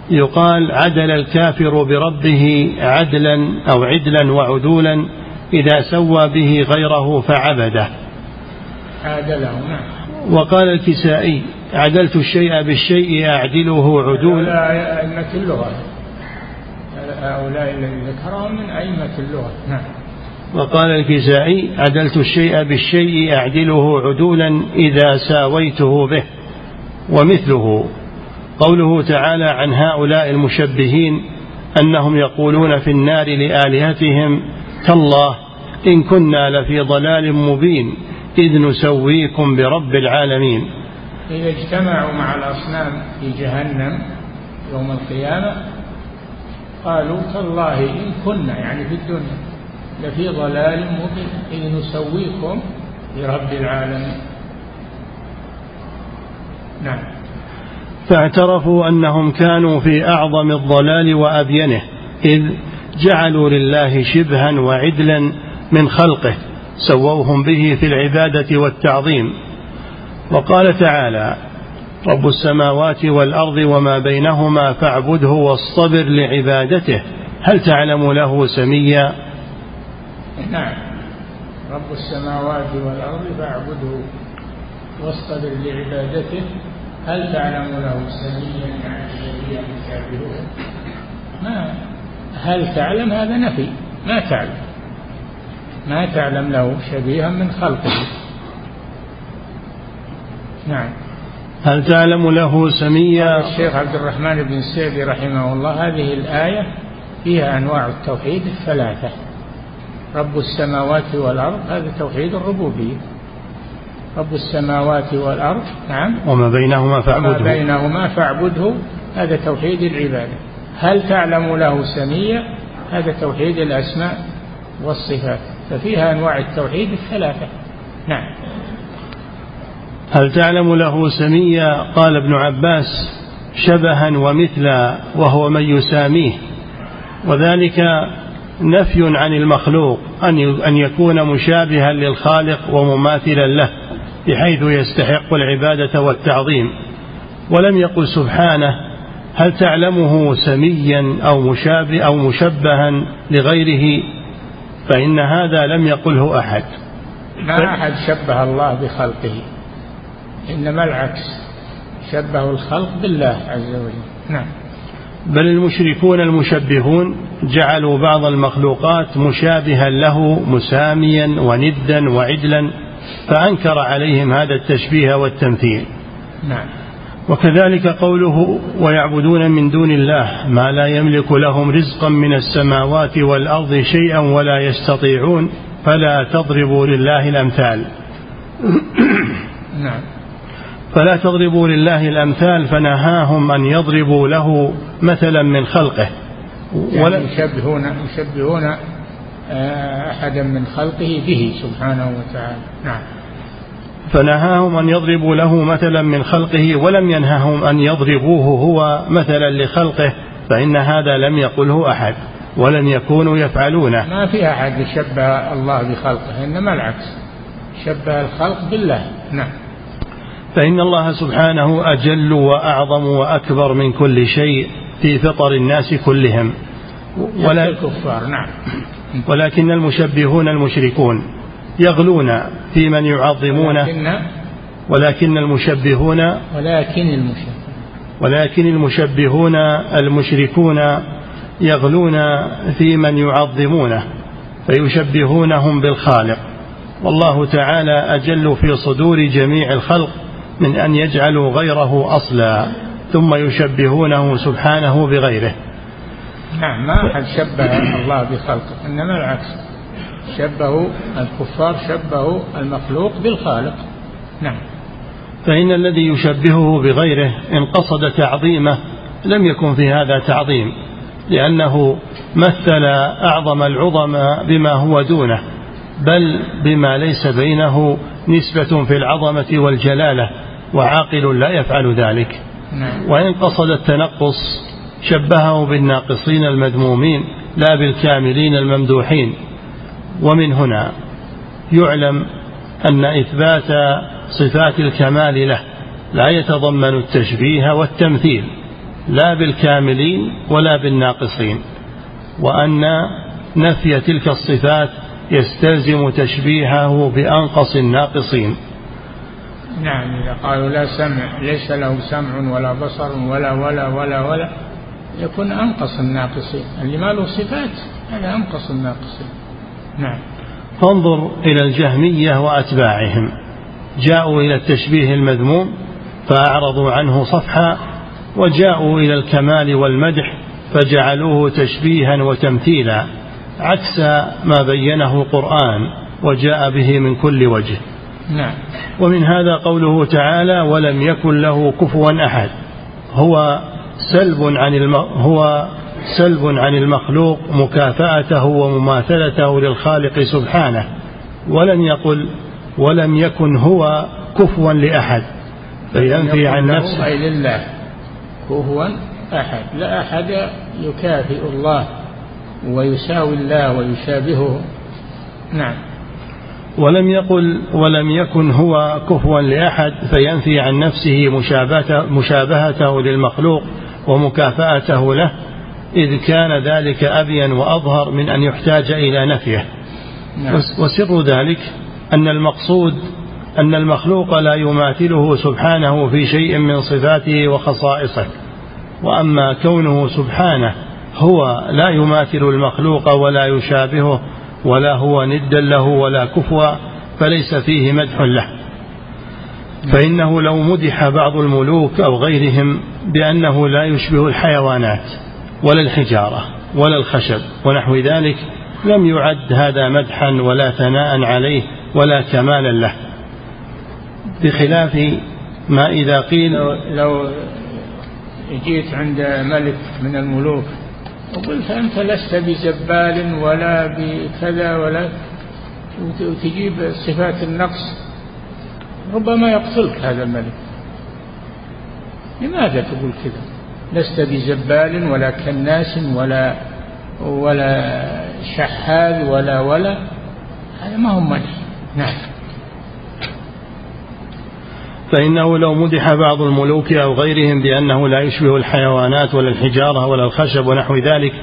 يقال عدل الكافر بربه عدلا أو عدلا وعدولا إذا سوى به غيره فعبده. عادله نعم. وقال الكسائي عدلت الشيء بالشيء أعدله عدولا أئمة اللغة. هؤلاء الذين ذكرهم من أئمة اللغة نعم. وقال الكسائي عدلت الشيء بالشيء أعدله عدولا إذا ساويته به ومثله. قوله تعالى عن هؤلاء المشبهين أنهم يقولون في النار لآلهتهم تالله إن كنا لفي ضلال مبين إذ نسويكم برب العالمين. إذا اجتمعوا مع الأصنام في جهنم يوم القيامة قالوا تالله إن كنا يعني في الدنيا. لفي ضلال مبين. إذ نسويكم برب العالمين. نعم. فاعترفوا أنهم كانوا في أعظم الضلال وأبينه إذ جعلوا لله شبها وعدلا من خلقه سووهم به في العبادة والتعظيم. وقال تعالى رب السماوات والأرض وما بينهما فاعبده واصطبر لعبادته. هل تعلم له سميا؟ نعم. رب السماوات والأرض فاعبده واصطبر لعبادته. هل تعلم له سميا يعني سميا مشابهه ما هل تعلم؟ هذا نفي. ما تعلم. ما تعلم له شبيها من خلقه. نعم. هل تعلم له سميا؟ الشيخ عبد الرحمن بن سعدي رحمه الله هذه الآية فيها أنواع التوحيد الثلاثة. رب السماوات والأرض هذا توحيد الربوبية. رب السماوات والأرض نعم. وما بينهما فاعبده. وما بينهما فاعبده هذا توحيد العبادة. هل تعلم له سميا هذا توحيد الأسماء والصفات. ففيها أنواع التوحيد الثلاثة. نعم. هل تعلم له سميا قال ابن عباس شبها ومثلا وهو من يساميه. وذلك نفي عن المخلوق أن يكون مشابها للخالق ومماثلا له بحيث يستحق العبادة والتعظيم. ولم يقل سبحانه هل تعلمه سميا أو مشابه أو مشبها لغيره؟ فإن هذا لم يقله أحد. ما أحد شبه الله بخلقه. إنما العكس شبه الخلق بالله عز وجل. نعم. بل المشركون المشبهون جعلوا بعض المخلوقات مشابها له مساميا وندا وعدلا فأنكر عليهم هذا التشبيه والتمثيل. نعم. وكذلك قوله ويعبدون من دون الله ما لا يملك لهم رزقا من السماوات والأرض شيئا ولا يستطيعون فلا تضربوا لله الأمثال. نعم. فلا تضربوا لله الأمثال فنهاهم أن يضربوا له مثلا من خلقه. يعني ولا يشبهون يشبهون آه، أحدا من خلقه به سبحانه وتعالى. نعم. فنهاهم أن يضربوا له مثلا من خلقه ولم ينههم أن يضربوه هو مثلا لخلقه فإن هذا لم يقله أحد ولم يكونوا يفعلونه. ما في أحد يشبه الله بخلقه إنما العكس شبه الخلق بالله. نعم. فإن الله سبحانه أجل وأعظم وأكبر من كل شيء في فطر الناس كلهم. ولا الكفار نعم. ولكن المشبهون المشركون يغلون في من يعظمونه. ولكن, المشبهون ولكن المشبهون ولكن المشبهون المشركون يغلون في من يعظمونه فيشبهونهم بالخالق. والله تعالى أجل في صدور جميع الخلق من أن يجعلوا غيره أصلا ثم يشبهونه سبحانه بغيره. نعم ما أحد شبه الله بخلقه إنما العكس. شبهوا الكفار شبهوا المخلوق بالخالق. نعم. فإن الذي يشبهه بغيره إن قصد تعظيمه لم يكن في هذا تعظيم لأنه مثل أعظم العظماء بما هو دونه بل بما ليس بينه نسبة في العظمة والجلالة. وعاقل لا يفعل ذلك. نعم. وإن قصد التنقص شبهه بالناقصين المذمومين لا بالكاملين الممدوحين. ومن هنا يعلم أن إثبات صفات الكمال له لا يتضمن التشبيه والتمثيل لا بالكاملين ولا بالناقصين. وأن نفي تلك الصفات يستلزم تشبيهه بأنقص الناقصين. نعم إذا قالوا لا سمع ليس له سمع ولا بصر ولا ولا ولا ولا يكون أنقص الناقصين. اللي ما له صفات هذا أنقص الناقصين. نعم. فانظر إلى الجهمية وأتباعهم. جاءوا إلى التشبيه المذموم فأعرضوا عنه صفحا وجاءوا إلى الكمال والمدح فجعلوه تشبيها وتمثيلا عكس ما بينه القرآن وجاء به من كل وجه. نعم. ومن هذا قوله تعالى ولم يكن له كفوا أحد. هو سلب عن الم... هو سلب عن المخلوق مكافأته ومماثلته للخالق سبحانه. ولم يقل ولم يكن هو كفوا لأحد. فينفي عن نفسه. أي لله كفوا أحد. لا أحد يكافئ الله ويساوي الله ويشابهه. نعم. ولم يقل ولم يكن هو كفوا لأحد فينفي عن نفسه مشابهته للمخلوق ومكافأته له إذ كان ذلك أبين وأظهر من أن يحتاج إلى نفيه نعم. وسر ذلك أن المقصود أن المخلوق لا يماثله سبحانه في شيء من صفاته وخصائصه وأما كونه سبحانه هو لا يماثل المخلوق ولا يشابهه ولا هو ندا له ولا كفوا فليس فيه مدح له. فإنه لو مدح بعض الملوك أو غيرهم بأنه لا يشبه الحيوانات ولا الحجارة ولا الخشب ونحو ذلك لم يعد هذا مدحا ولا ثناء عليه ولا كمالا له. بخلاف ما إذا قيل لو جيت عند ملك من الملوك وقلت أنت لست بجبال ولا بكذا ولا وتجيب صفات النقص. ربما يقتلك هذا الملك. لماذا تقول كذا؟ لست بجبال ولا كناس ولا ولا شحاذ ولا ولا. هذا ما هو مدح نعم. فإنه لو مدح بعض الملوك أو غيرهم بأنه لا يشبه الحيوانات ولا الحجارة ولا الخشب ونحو ذلك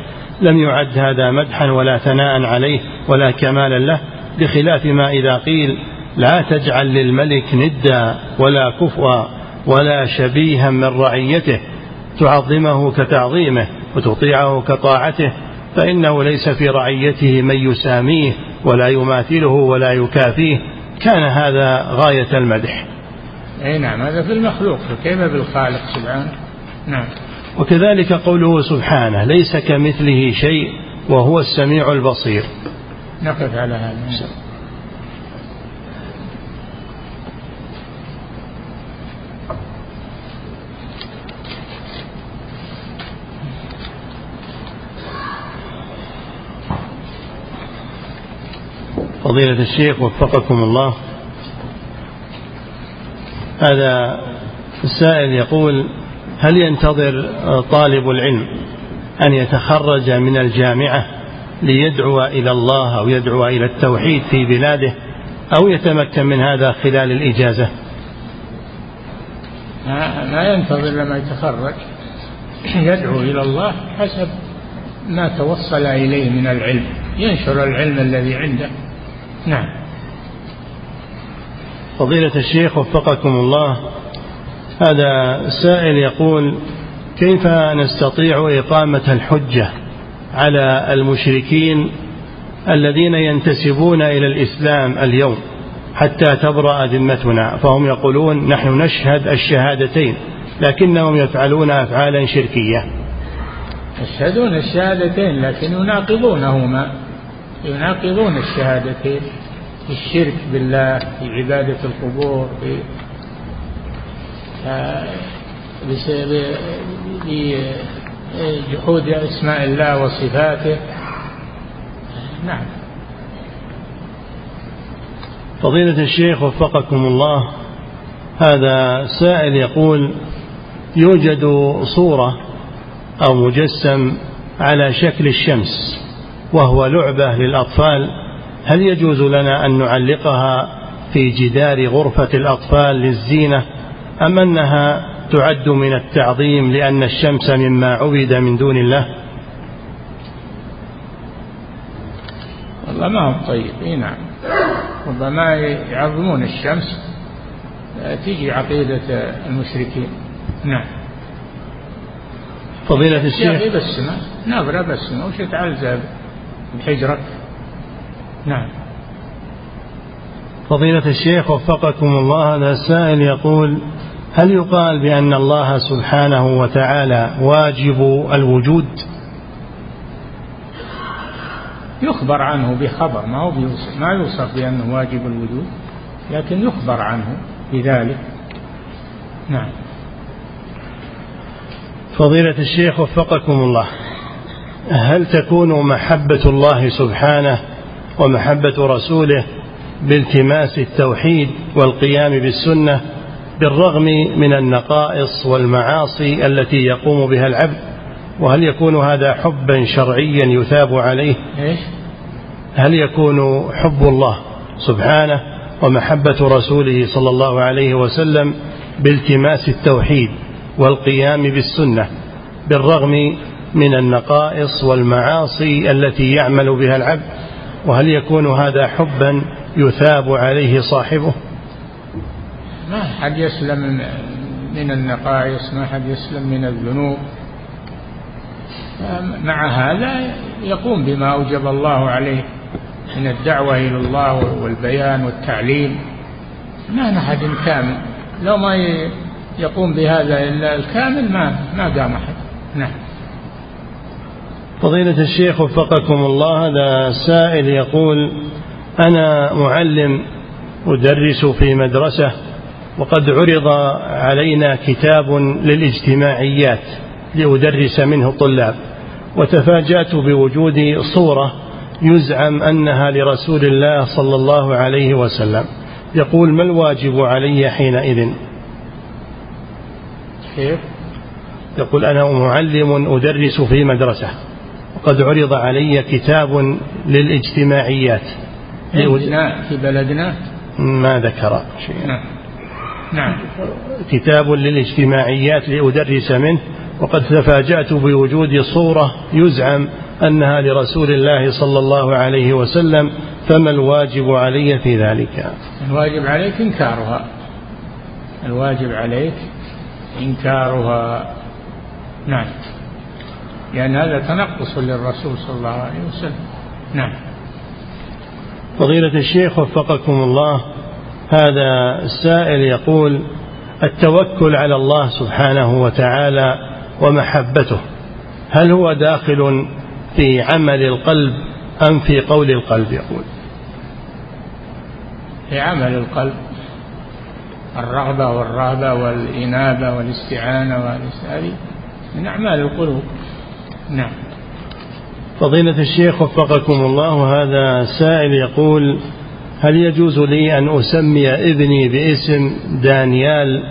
لم يعد هذا مدحا ولا ثناء عليه ولا كمالا له بخلاف ما إذا قيل لا تجعل للملك ندا ولا كفوا ولا شبيها من رعيته تعظمه كتعظيمه وتطيعه كطاعته فإنه ليس في رعيته من يساميه ولا يماثله ولا يكافيه كان هذا غاية المدح. أي نعم هذا في المخلوق فكيف بالخالق سبحانه؟ نعم. وكذلك قوله سبحانه ليس كمثله شيء وهو السميع البصير. نقف على هذا. فضيلة الشيخ وفقكم الله. هذا السائل يقول هل ينتظر طالب العلم أن يتخرج من الجامعة ليدعو إلى الله أو يدعو إلى التوحيد في بلاده أو يتمكن من هذا خلال الإجازة؟ ما ينتظر لما يتخرج يدعو إلى الله حسب ما توصل إليه من العلم ينشر العلم الذي عنده. نعم. فضيلة الشيخ وفقكم الله. هذا سائل يقول كيف نستطيع إقامة الحجة على المشركين الذين ينتسبون إلى الإسلام اليوم حتى تبرأ ذمتنا؟ فهم يقولون نحن نشهد الشهادتين لكنهم يفعلون أفعالا شركية. يشهدون الشهادتين لكن يناقضونهما. يناقضون الشهادتين. في الشرك بالله في عبادة القبور في بجحود أسماء الله وصفاته. نعم. فضيلة الشيخ وفقكم الله هذا سائل يقول يوجد صورة أو مجسم على شكل الشمس وهو لعبة للأطفال هل يجوز لنا أن نعلقها في جدار غرفة الأطفال للزينة أم أنها تعد من التعظيم لأن الشمس مما عبد من دون الله؟ والله ما هو طيب. إي نعم. ربما يعظمون الشمس. تيجي عقيدة المشركين. نعم. فضيلة الشيخ. بسمة نظرة بسمة وش تعلزها بحجرك نعم. فضيلة الشيخ وفقكم الله هذا السائل يقول هل يقال بأن الله سبحانه وتعالى واجب الوجود؟ يخبر عنه بخبر ما هو بيوصف ما يوصف بأنه واجب الوجود لكن يخبر عنه بذلك. نعم. فضيلة الشيخ وفقكم الله هل تكون محبة الله سبحانه ومحبة رسوله بالتماس التوحيد والقيام بالسنة بالرغم من النقائص والمعاصي التي يقوم بها العبد. وهل يكون هذا حبا شرعيا يثاب عليه؟ هل يكون حب الله سبحانه ومحبة رسوله صلى الله عليه وسلم بالتماس التوحيد والقيام بالسنة بالرغم من النقائص والمعاصي التي يعمل بها العبد؟ وهل يكون هذا حبا يثاب عليه صاحبه؟ ما حد يسلم من النقائص ما حد يسلم من الذنوب. مع هذا يقوم بما أوجب الله عليه من الدعوة إلى الله والبيان والتعليم. ما أحد كامل. لو ما يقوم بهذا إلا الكامل ما ما قام أحد. نعم. فضيلة الشيخ وفقكم الله هذا سائل يقول أنا معلم أدرس في مدرسة وقد عرض علينا كتاب للاجتماعيات لأدرس منه الطلاب وتفاجأت بوجود صورة يزعم أنها لرسول الله صلى الله عليه وسلم. يقول ما الواجب علي حينئذ؟ كيف؟ يقول أنا معلم أدرس في مدرسة. وقد عرض علي كتاب للاجتماعيات. في بلدنا؟ ما ذكر شيئا. نعم. نعم. كتاب للاجتماعيات لأدرس منه وقد تفاجأت بوجود صورة يزعم أنها لرسول الله صلى الله عليه وسلم فما الواجب علي في ذلك؟ الواجب عليك إنكارها. الواجب عليك إنكارها. نعم. لأن هذا تنقص للرسول صلى الله عليه وسلم. نعم. فضيلة الشيخ وفقكم الله هذا السائل يقول التوكل على الله سبحانه وتعالى ومحبته هل هو داخل في عمل القلب أم في قول القلب؟ يقول. في عمل القلب. الرغبة والرهبة والإنابة والاستعانة هذه من أعمال القلوب. نعم. فضيلة الشيخ وفقكم الله هذا سائل يقول هل يجوز لي أن أسمي ابني باسم دانيال؟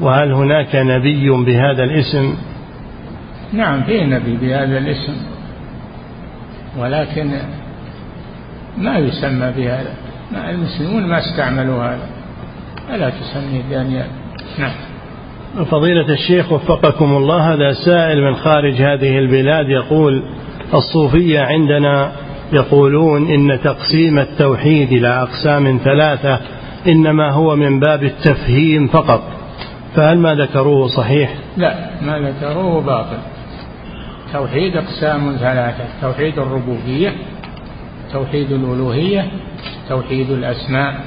وهل هناك نبي بهذا الاسم؟ نعم في نبي بهذا الاسم ولكن ما يسمى بهذا المسلمون ما استعملوا هذا ألا تسمي دانيال؟ نعم. فضيلة الشيخ وفقكم الله هذا سائل من خارج هذه البلاد يقول الصوفية عندنا يقولون إن تقسيم التوحيد إلى أقسام ثلاثة إنما هو من باب التفهيم فقط فهل ما ذكروه صحيح؟ لا ما ذكروه باطل توحيد أقسام ثلاثة توحيد الربوبية توحيد الألوهية توحيد الأسماء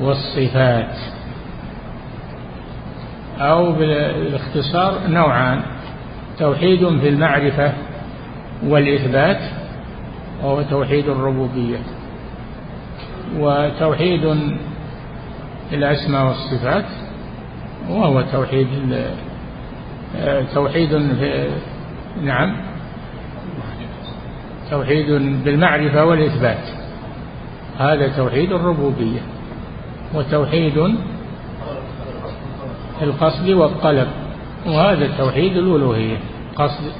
والصفات أو بالاختصار نوعان. توحيد في المعرفة والإثبات وهو توحيد الربوبية. وتوحيد الأسماء والصفات وهو توحيد توحيد في نعم. توحيد بالمعرفة والإثبات. هذا توحيد الربوبية. وتوحيد القصد والطلب وهذا توحيد الألوهية. قصد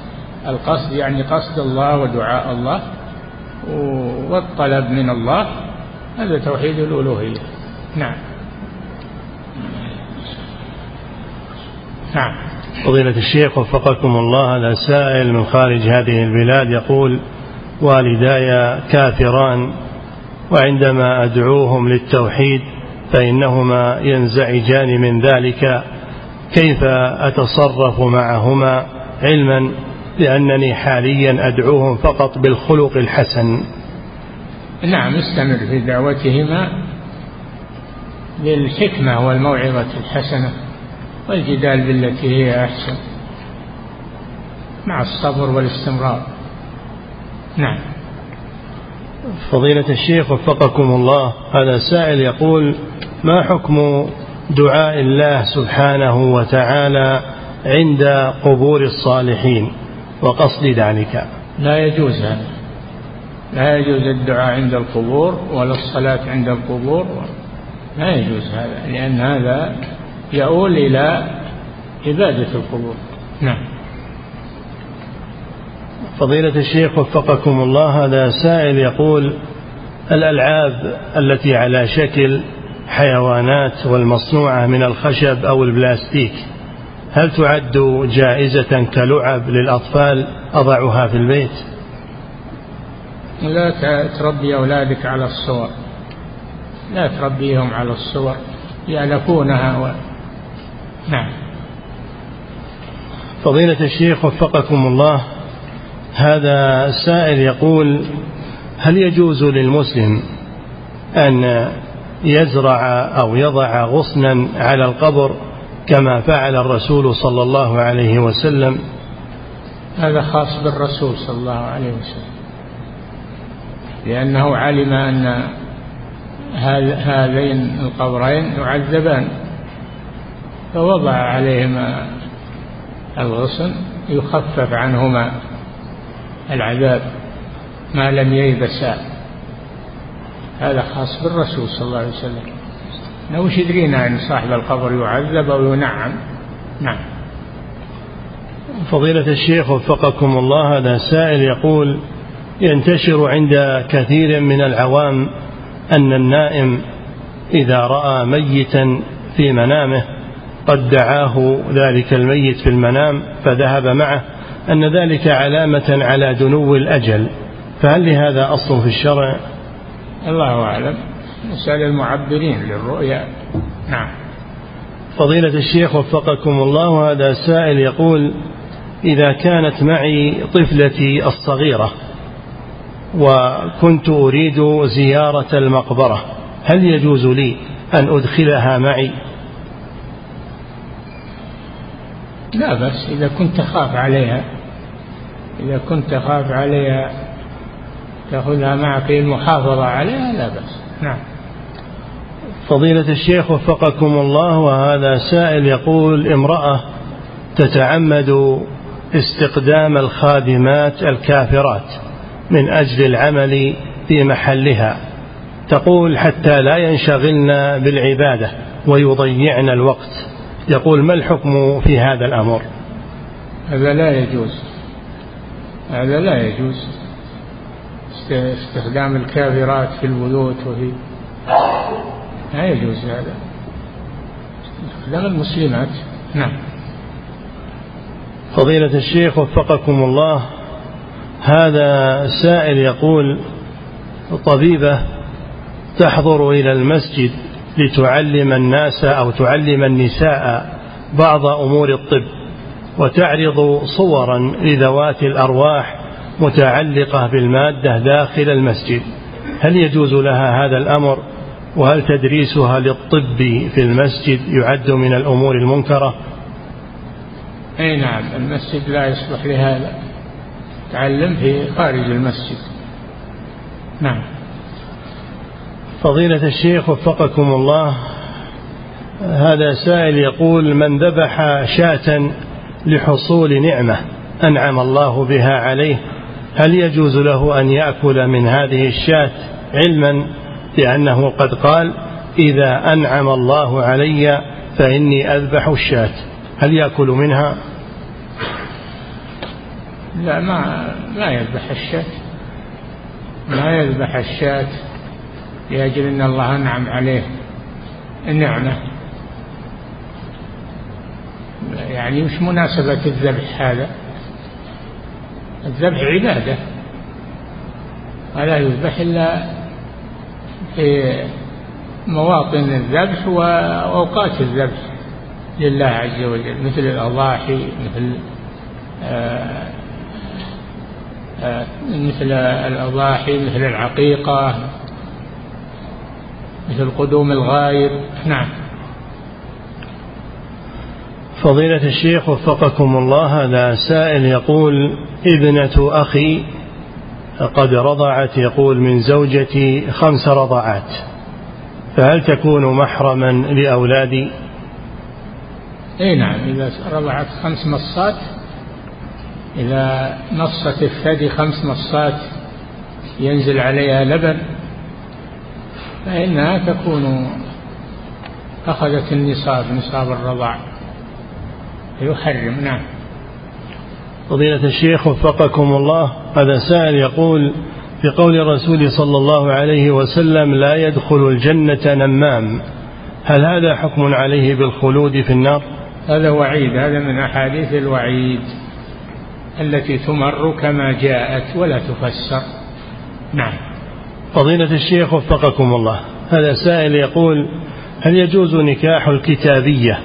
القصد يعني قصد الله ودعاء الله والطلب من الله هذا توحيد الألوهية. نعم. نعم. فضيلة الشيخ وفقكم الله هذا سائل من خارج هذه البلاد يقول والداي كافران وعندما أدعوهم للتوحيد فإنهما ينزعجان من ذلك. كيف أتصرف معهما علما لأنني حاليا أدعوهم فقط بالخلق الحسن؟ نعم استمر في دعوتهما بالحكمة والموعظة الحسنة والجدال بالتي هي أحسن مع الصبر والاستمرار. نعم. فضيلة الشيخ وفقكم الله. هذا سائل يقول ما حكم دعاء الله سبحانه وتعالى عند قبور الصالحين؟ وقصد ذلك. لا يجوز هذا. لا يجوز الدعاء عند القبور ولا الصلاة عند القبور. لا يجوز هذا لأن هذا يؤول إلى عبادة القبور. نعم. فضيلة الشيخ وفقكم الله هذا سائل يقول الألعاب التي على شكل حيوانات والمصنوعة من الخشب أو البلاستيك هل تعد جائزة كلعب للأطفال أضعها في البيت؟ لا تربي أولادك على الصور. لا تربيهم على الصور يألفونها و... نعم. فضيلة الشيخ وفقكم الله هذا السائل يقول هل يجوز للمسلم أن يزرع أو يضع غصنا على القبر كما فعل الرسول صلى الله عليه وسلم؟ هذا خاص بالرسول صلى الله عليه وسلم. لأنه علم أن هذين القبرين يعذبان. فوضع عليهما الغصن يخفف عنهما العذاب ما لم ييبسا هذا خاص بالرسول صلى الله عليه وسلم. لو وش يدرينا أن صاحب القبر يعذب أو ينعم نعم. فضيلة الشيخ وفقكم الله هذا سائل يقول ينتشر عند كثير من العوام أن النائم إذا رأى ميتا في منامه قد دعاه ذلك الميت في المنام فذهب معه. أن ذلك علامة على دنو الأجل. فهل لهذا أصل في الشرع؟ الله أعلم. نسأل المعبرين للرؤيا. نعم. فضيلة الشيخ وفقكم الله هذا سائل يقول إذا كانت معي طفلتي الصغيرة وكنت أريد زيارة المقبرة هل يجوز لي أن أدخلها معي؟ لا بس إذا كنت تخاف عليها. إذا كنت تخاف عليها تأخذها معك للمحافظة عليها لا بس نعم. فضيلة الشيخ وفقكم الله وهذا سائل يقول امرأة تتعمد استقدام الخادمات الكافرات من أجل العمل في محلها تقول حتى لا ينشغلن بالعبادة ويضيعن الوقت. يقول ما الحكم في هذا الأمر؟ هذا لا يجوز. هذا لا يجوز. استخدام الكافرات في البيوت وفي لا يجوز هذا. استخدام المسلمات. نعم. فضيلة الشيخ وفقكم الله هذا سائل يقول طبيبة تحضر إلى المسجد لتعلم الناس أو تعلم النساء بعض أمور الطب. وتعرض صورا لذوات الأرواح متعلقة بالمادة داخل المسجد. هل يجوز لها هذا الأمر؟ وهل تدريسها للطب في المسجد يعد من الأمور المنكرة؟ أي نعم المسجد لا يصلح لهذا تعلم في خارج المسجد. نعم. فضيلة الشيخ وفقكم الله هذا سائل يقول من ذبح شاة لحصول نعمة أنعم الله بها عليه هل يجوز له أن يأكل من هذه الشاة علما؟ بأنه قد قال إذا أنعم الله علي فإني أذبح الشاة. هل يأكل منها؟ لا ما ما يذبح الشاة. ما يذبح الشاة. لأجل أن الله أنعم عليه. النعمة يعني مش مناسبة الذبح هذا. الذبح عبادة. ولا يذبح إلا في مواطن الذبح وأوقات الذبح لله عز وجل مثل الأضاحي مثل آه، آه، مثل الأضاحي مثل العقيقة مثل قدوم الغايب نعم. فضيلة الشيخ وفقكم الله هذا سائل يقول ابنة أخي قد رضعت يقول من زوجتي خمس رضعات فهل تكون محرما لأولادي؟ إي نعم إذا رضعت خمس مصات إذا نصت الثدي خمس مصات ينزل عليها لبن فإنها تكون أخذت النصاب نصاب الرضاع. يحرم نعم. فضيلة الشيخ وفقكم الله هذا سائل يقول في قول الرسول صلى الله عليه وسلم لا يدخل الجنة نمام. هل هذا حكم عليه بالخلود في النار؟ هذا وعيد هذا من أحاديث الوعيد التي تمر كما جاءت ولا تفسر. نعم. فضيلة الشيخ وفقكم الله هذا سائل يقول هل يجوز نكاح الكتابية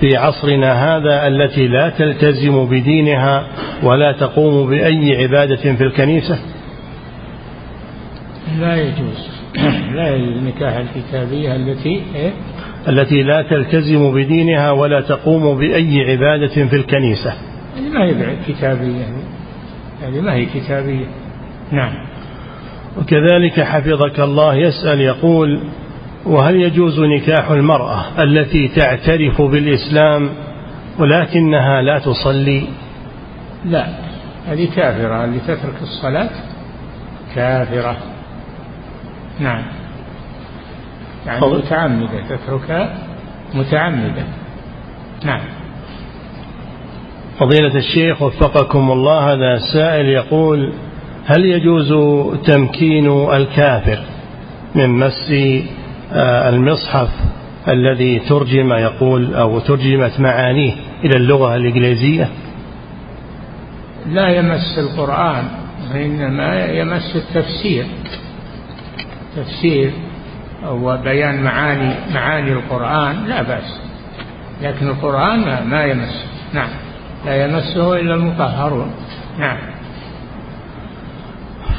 في عصرنا هذا التي لا تلتزم بدينها ولا تقوم بأي عبادة في الكنيسة. لا يجوز. لا النكاح الكتابية التي إيه؟ التي لا تلتزم بدينها ولا تقوم بأي عبادة في الكنيسة. يعني ما هي كتابية. يعني ما هي كتابية. نعم. وكذلك حفظك الله يسأل يقول وهل يجوز نكاح المرأة التي تعترف بالإسلام ولكنها لا تصلي؟ لا هذه كافرة. اللي تترك الصلاة كافرة. نعم. يعني متعمدة تتركها متعمدة. نعم. فضيلة الشيخ وفقكم الله هذا سائل يقول هل يجوز تمكين الكافر من مس المصحف الذي ترجم يقول أو ترجمت معانيه إلى اللغة الإنجليزية. لا يمس القرآن وإنما يمس التفسير. تفسير أو بيان معاني معاني القرآن لا بأس. لكن القرآن ما, ما يمس. نعم. لا يمسه إلا المطهرون. نعم.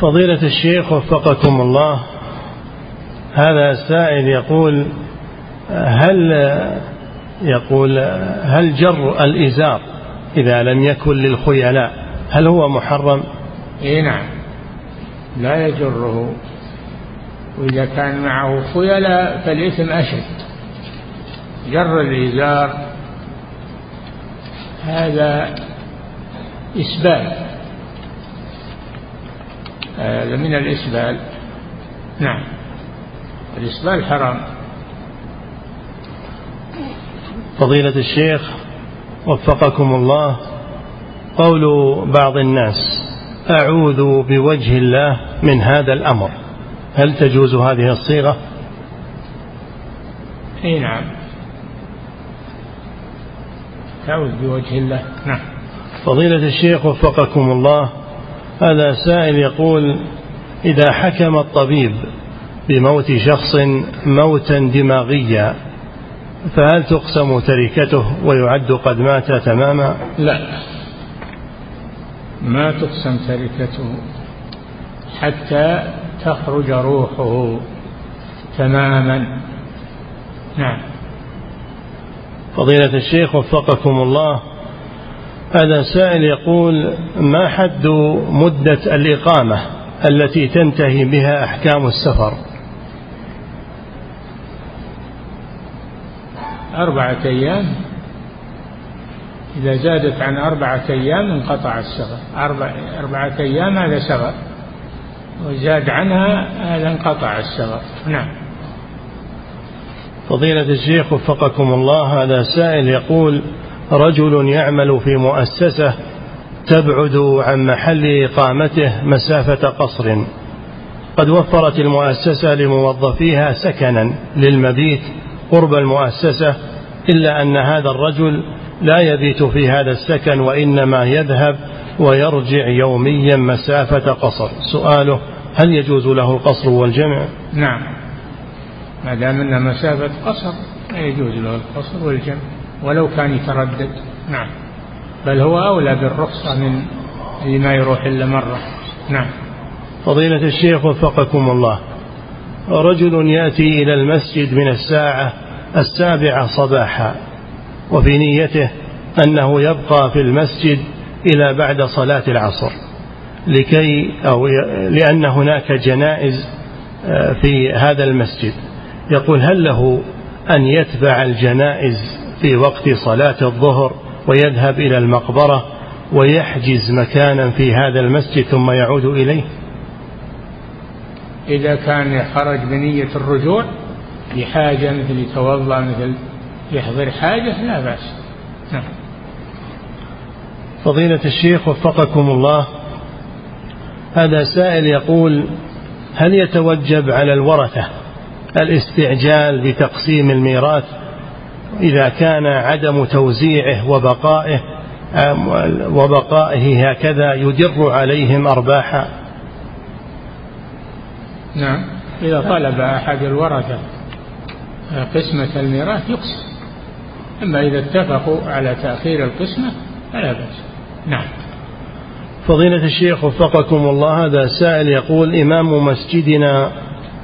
فضيلة الشيخ وفقكم الله هذا سائل يقول هل يقول هل جر الإزار إذا لم يكن للخيلاء؟ هل هو محرم؟ إي نعم. لا يجره. وإذا كان معه خيلاء فالإثم أشد. جر الإزار هذا إسبال. هذا من الإسبال. نعم. الإسبال حرام. فضيلة الشيخ وفقكم الله قول بعض الناس أعوذ بوجه الله من هذا الأمر. هل تجوز هذه الصيغة؟ إي نعم. تعوذ بوجه الله. نعم. فضيلة الشيخ وفقكم الله هذا سائل يقول إذا حكم الطبيب بموت شخص موتا دماغيا فهل تقسم تركته ويعد قد مات تماما؟ لا. ما تقسم تركته حتى تخرج روحه تماما. نعم. فضيلة الشيخ وفقكم الله هذا سائل يقول ما حد مدة الإقامة التي تنتهي بها أحكام السفر؟ أربعة أيام. إذا زادت عن أربعة أيام انقطع السفر. أربع أربعة أيام هذا سفر. وزاد عنها هذا انقطع السفر. نعم. فضيلة الشيخ وفقكم الله هذا سائل يقول رجل يعمل في مؤسسة تبعد عن محل إقامته مسافة قصر. قد وفرت المؤسسة لموظفيها سكنا للمبيت قرب المؤسسة إلا أن هذا الرجل لا يبيت في هذا السكن وإنما يذهب ويرجع يوميا مسافة قصر. سؤاله هل يجوز له القصر والجمع؟ نعم. ما دام أنها مسافة قصر لا يجوز له القصر والجمع ولو كان يتردد. نعم. بل هو أولى بالرخصة من اللي ما يروح إلا مرة. نعم. فضيلة الشيخ وفقكم الله. رجل يأتي إلى المسجد من الساعة السابعة صباحا وفي نيته أنه يبقى في المسجد إلى بعد صلاة العصر لكي أو لأن هناك جنائز آه، في هذا المسجد. يقول هل له أن يتبع الجنائز في وقت صلاة الظهر ويذهب إلى المقبرة ويحجز مكانا في هذا المسجد ثم يعود إليه؟ إذا كان خرج بنية الرجوع لحاجة مثل يتوضأ مثل يحضر حاجة لا بأس. نعم. فضيلة الشيخ وفقكم الله هذا سائل يقول هل يتوجب على الورثة الاستعجال بتقسيم الميراث إذا كان عدم توزيعه وبقائه وبقائه هكذا يدر عليهم أرباحا؟ نعم. إذا طلب أحد الورثة قسمة الميراث يقسم. أما إذا اتفقوا على تأخير القسمة فلا بأس. نعم. فضيلة الشيخ وفقكم الله هذا سائل يقول إمام مسجدنا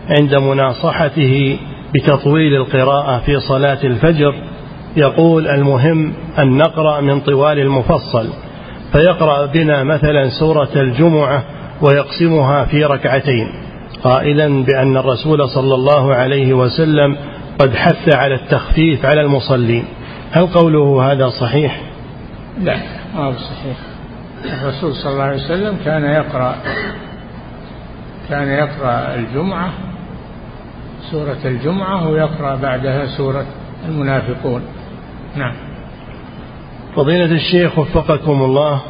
عند مناصحته بتطويل القراءة في صلاة الفجر يقول المهم أن نقرأ من طوال المفصل فيقرأ بنا مثلا سورة الجمعة ويقسمها في ركعتين قائلا بأن الرسول صلى الله عليه وسلم قد حث على التخفيف على المصلين. هل قوله هذا صحيح؟ لا ما هو صحيح. الرسول صلى الله عليه وسلم كان يقرأ كان يقرأ الجمعة سورة الجمعة ويقرأ بعدها سورة المنافقون. نعم. فضيلة الشيخ وفقكم الله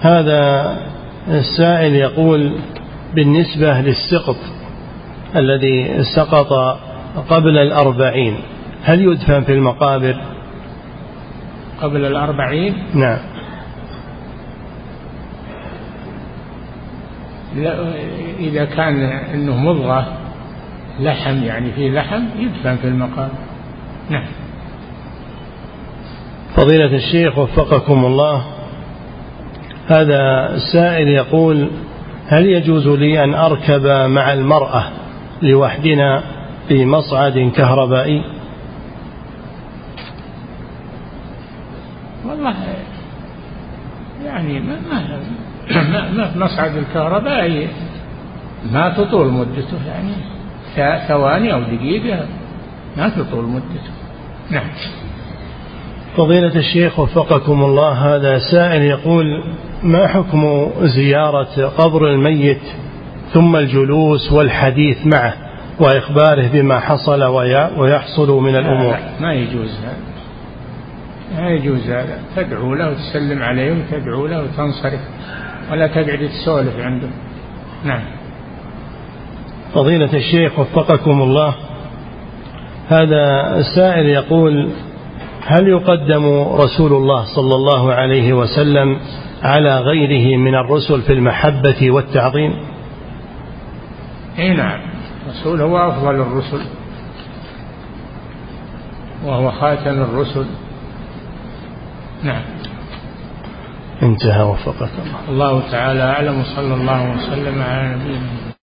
هذا السائل يقول بالنسبة للسقط الذي سقط قبل الأربعين. هل يدفن في المقابر؟ قبل الأربعين؟ نعم. لا إذا كان أنه مضغة لحم يعني فيه لحم يدفن في المقابر. نعم. فضيلة الشيخ وفقكم الله. هذا سائل يقول هل يجوز لي أن أركب مع المرأة لوحدنا؟ في مصعد كهربائي. والله يعني ما ما ما في مصعد الكهربائي ما تطول مدته يعني ثواني أو دقيقة ما تطول مدته. نعم. فضيلة الشيخ وفقكم الله هذا سائل يقول ما حكم زيارة قبر الميت ثم الجلوس والحديث معه؟ وإخباره بما حصل ويحصل من الأمور. ما يجوز هذا. ما يجوز هذا. تدعو له وتسلم عليه وتدعو له وتنصرف. ولا تقعد تسولف عنده. نعم. فضيلة الشيخ وفقكم الله هذا السائل يقول هل يقدم رسول الله صلى الله عليه وسلم على غيره من الرسل في المحبة والتعظيم؟ اي نعم. الرسول هو أفضل الرسل. وهو خاتم الرسل. نعم. انتهى وفقك الله الله تعالى أعلم صلى الله وسلم على نبينا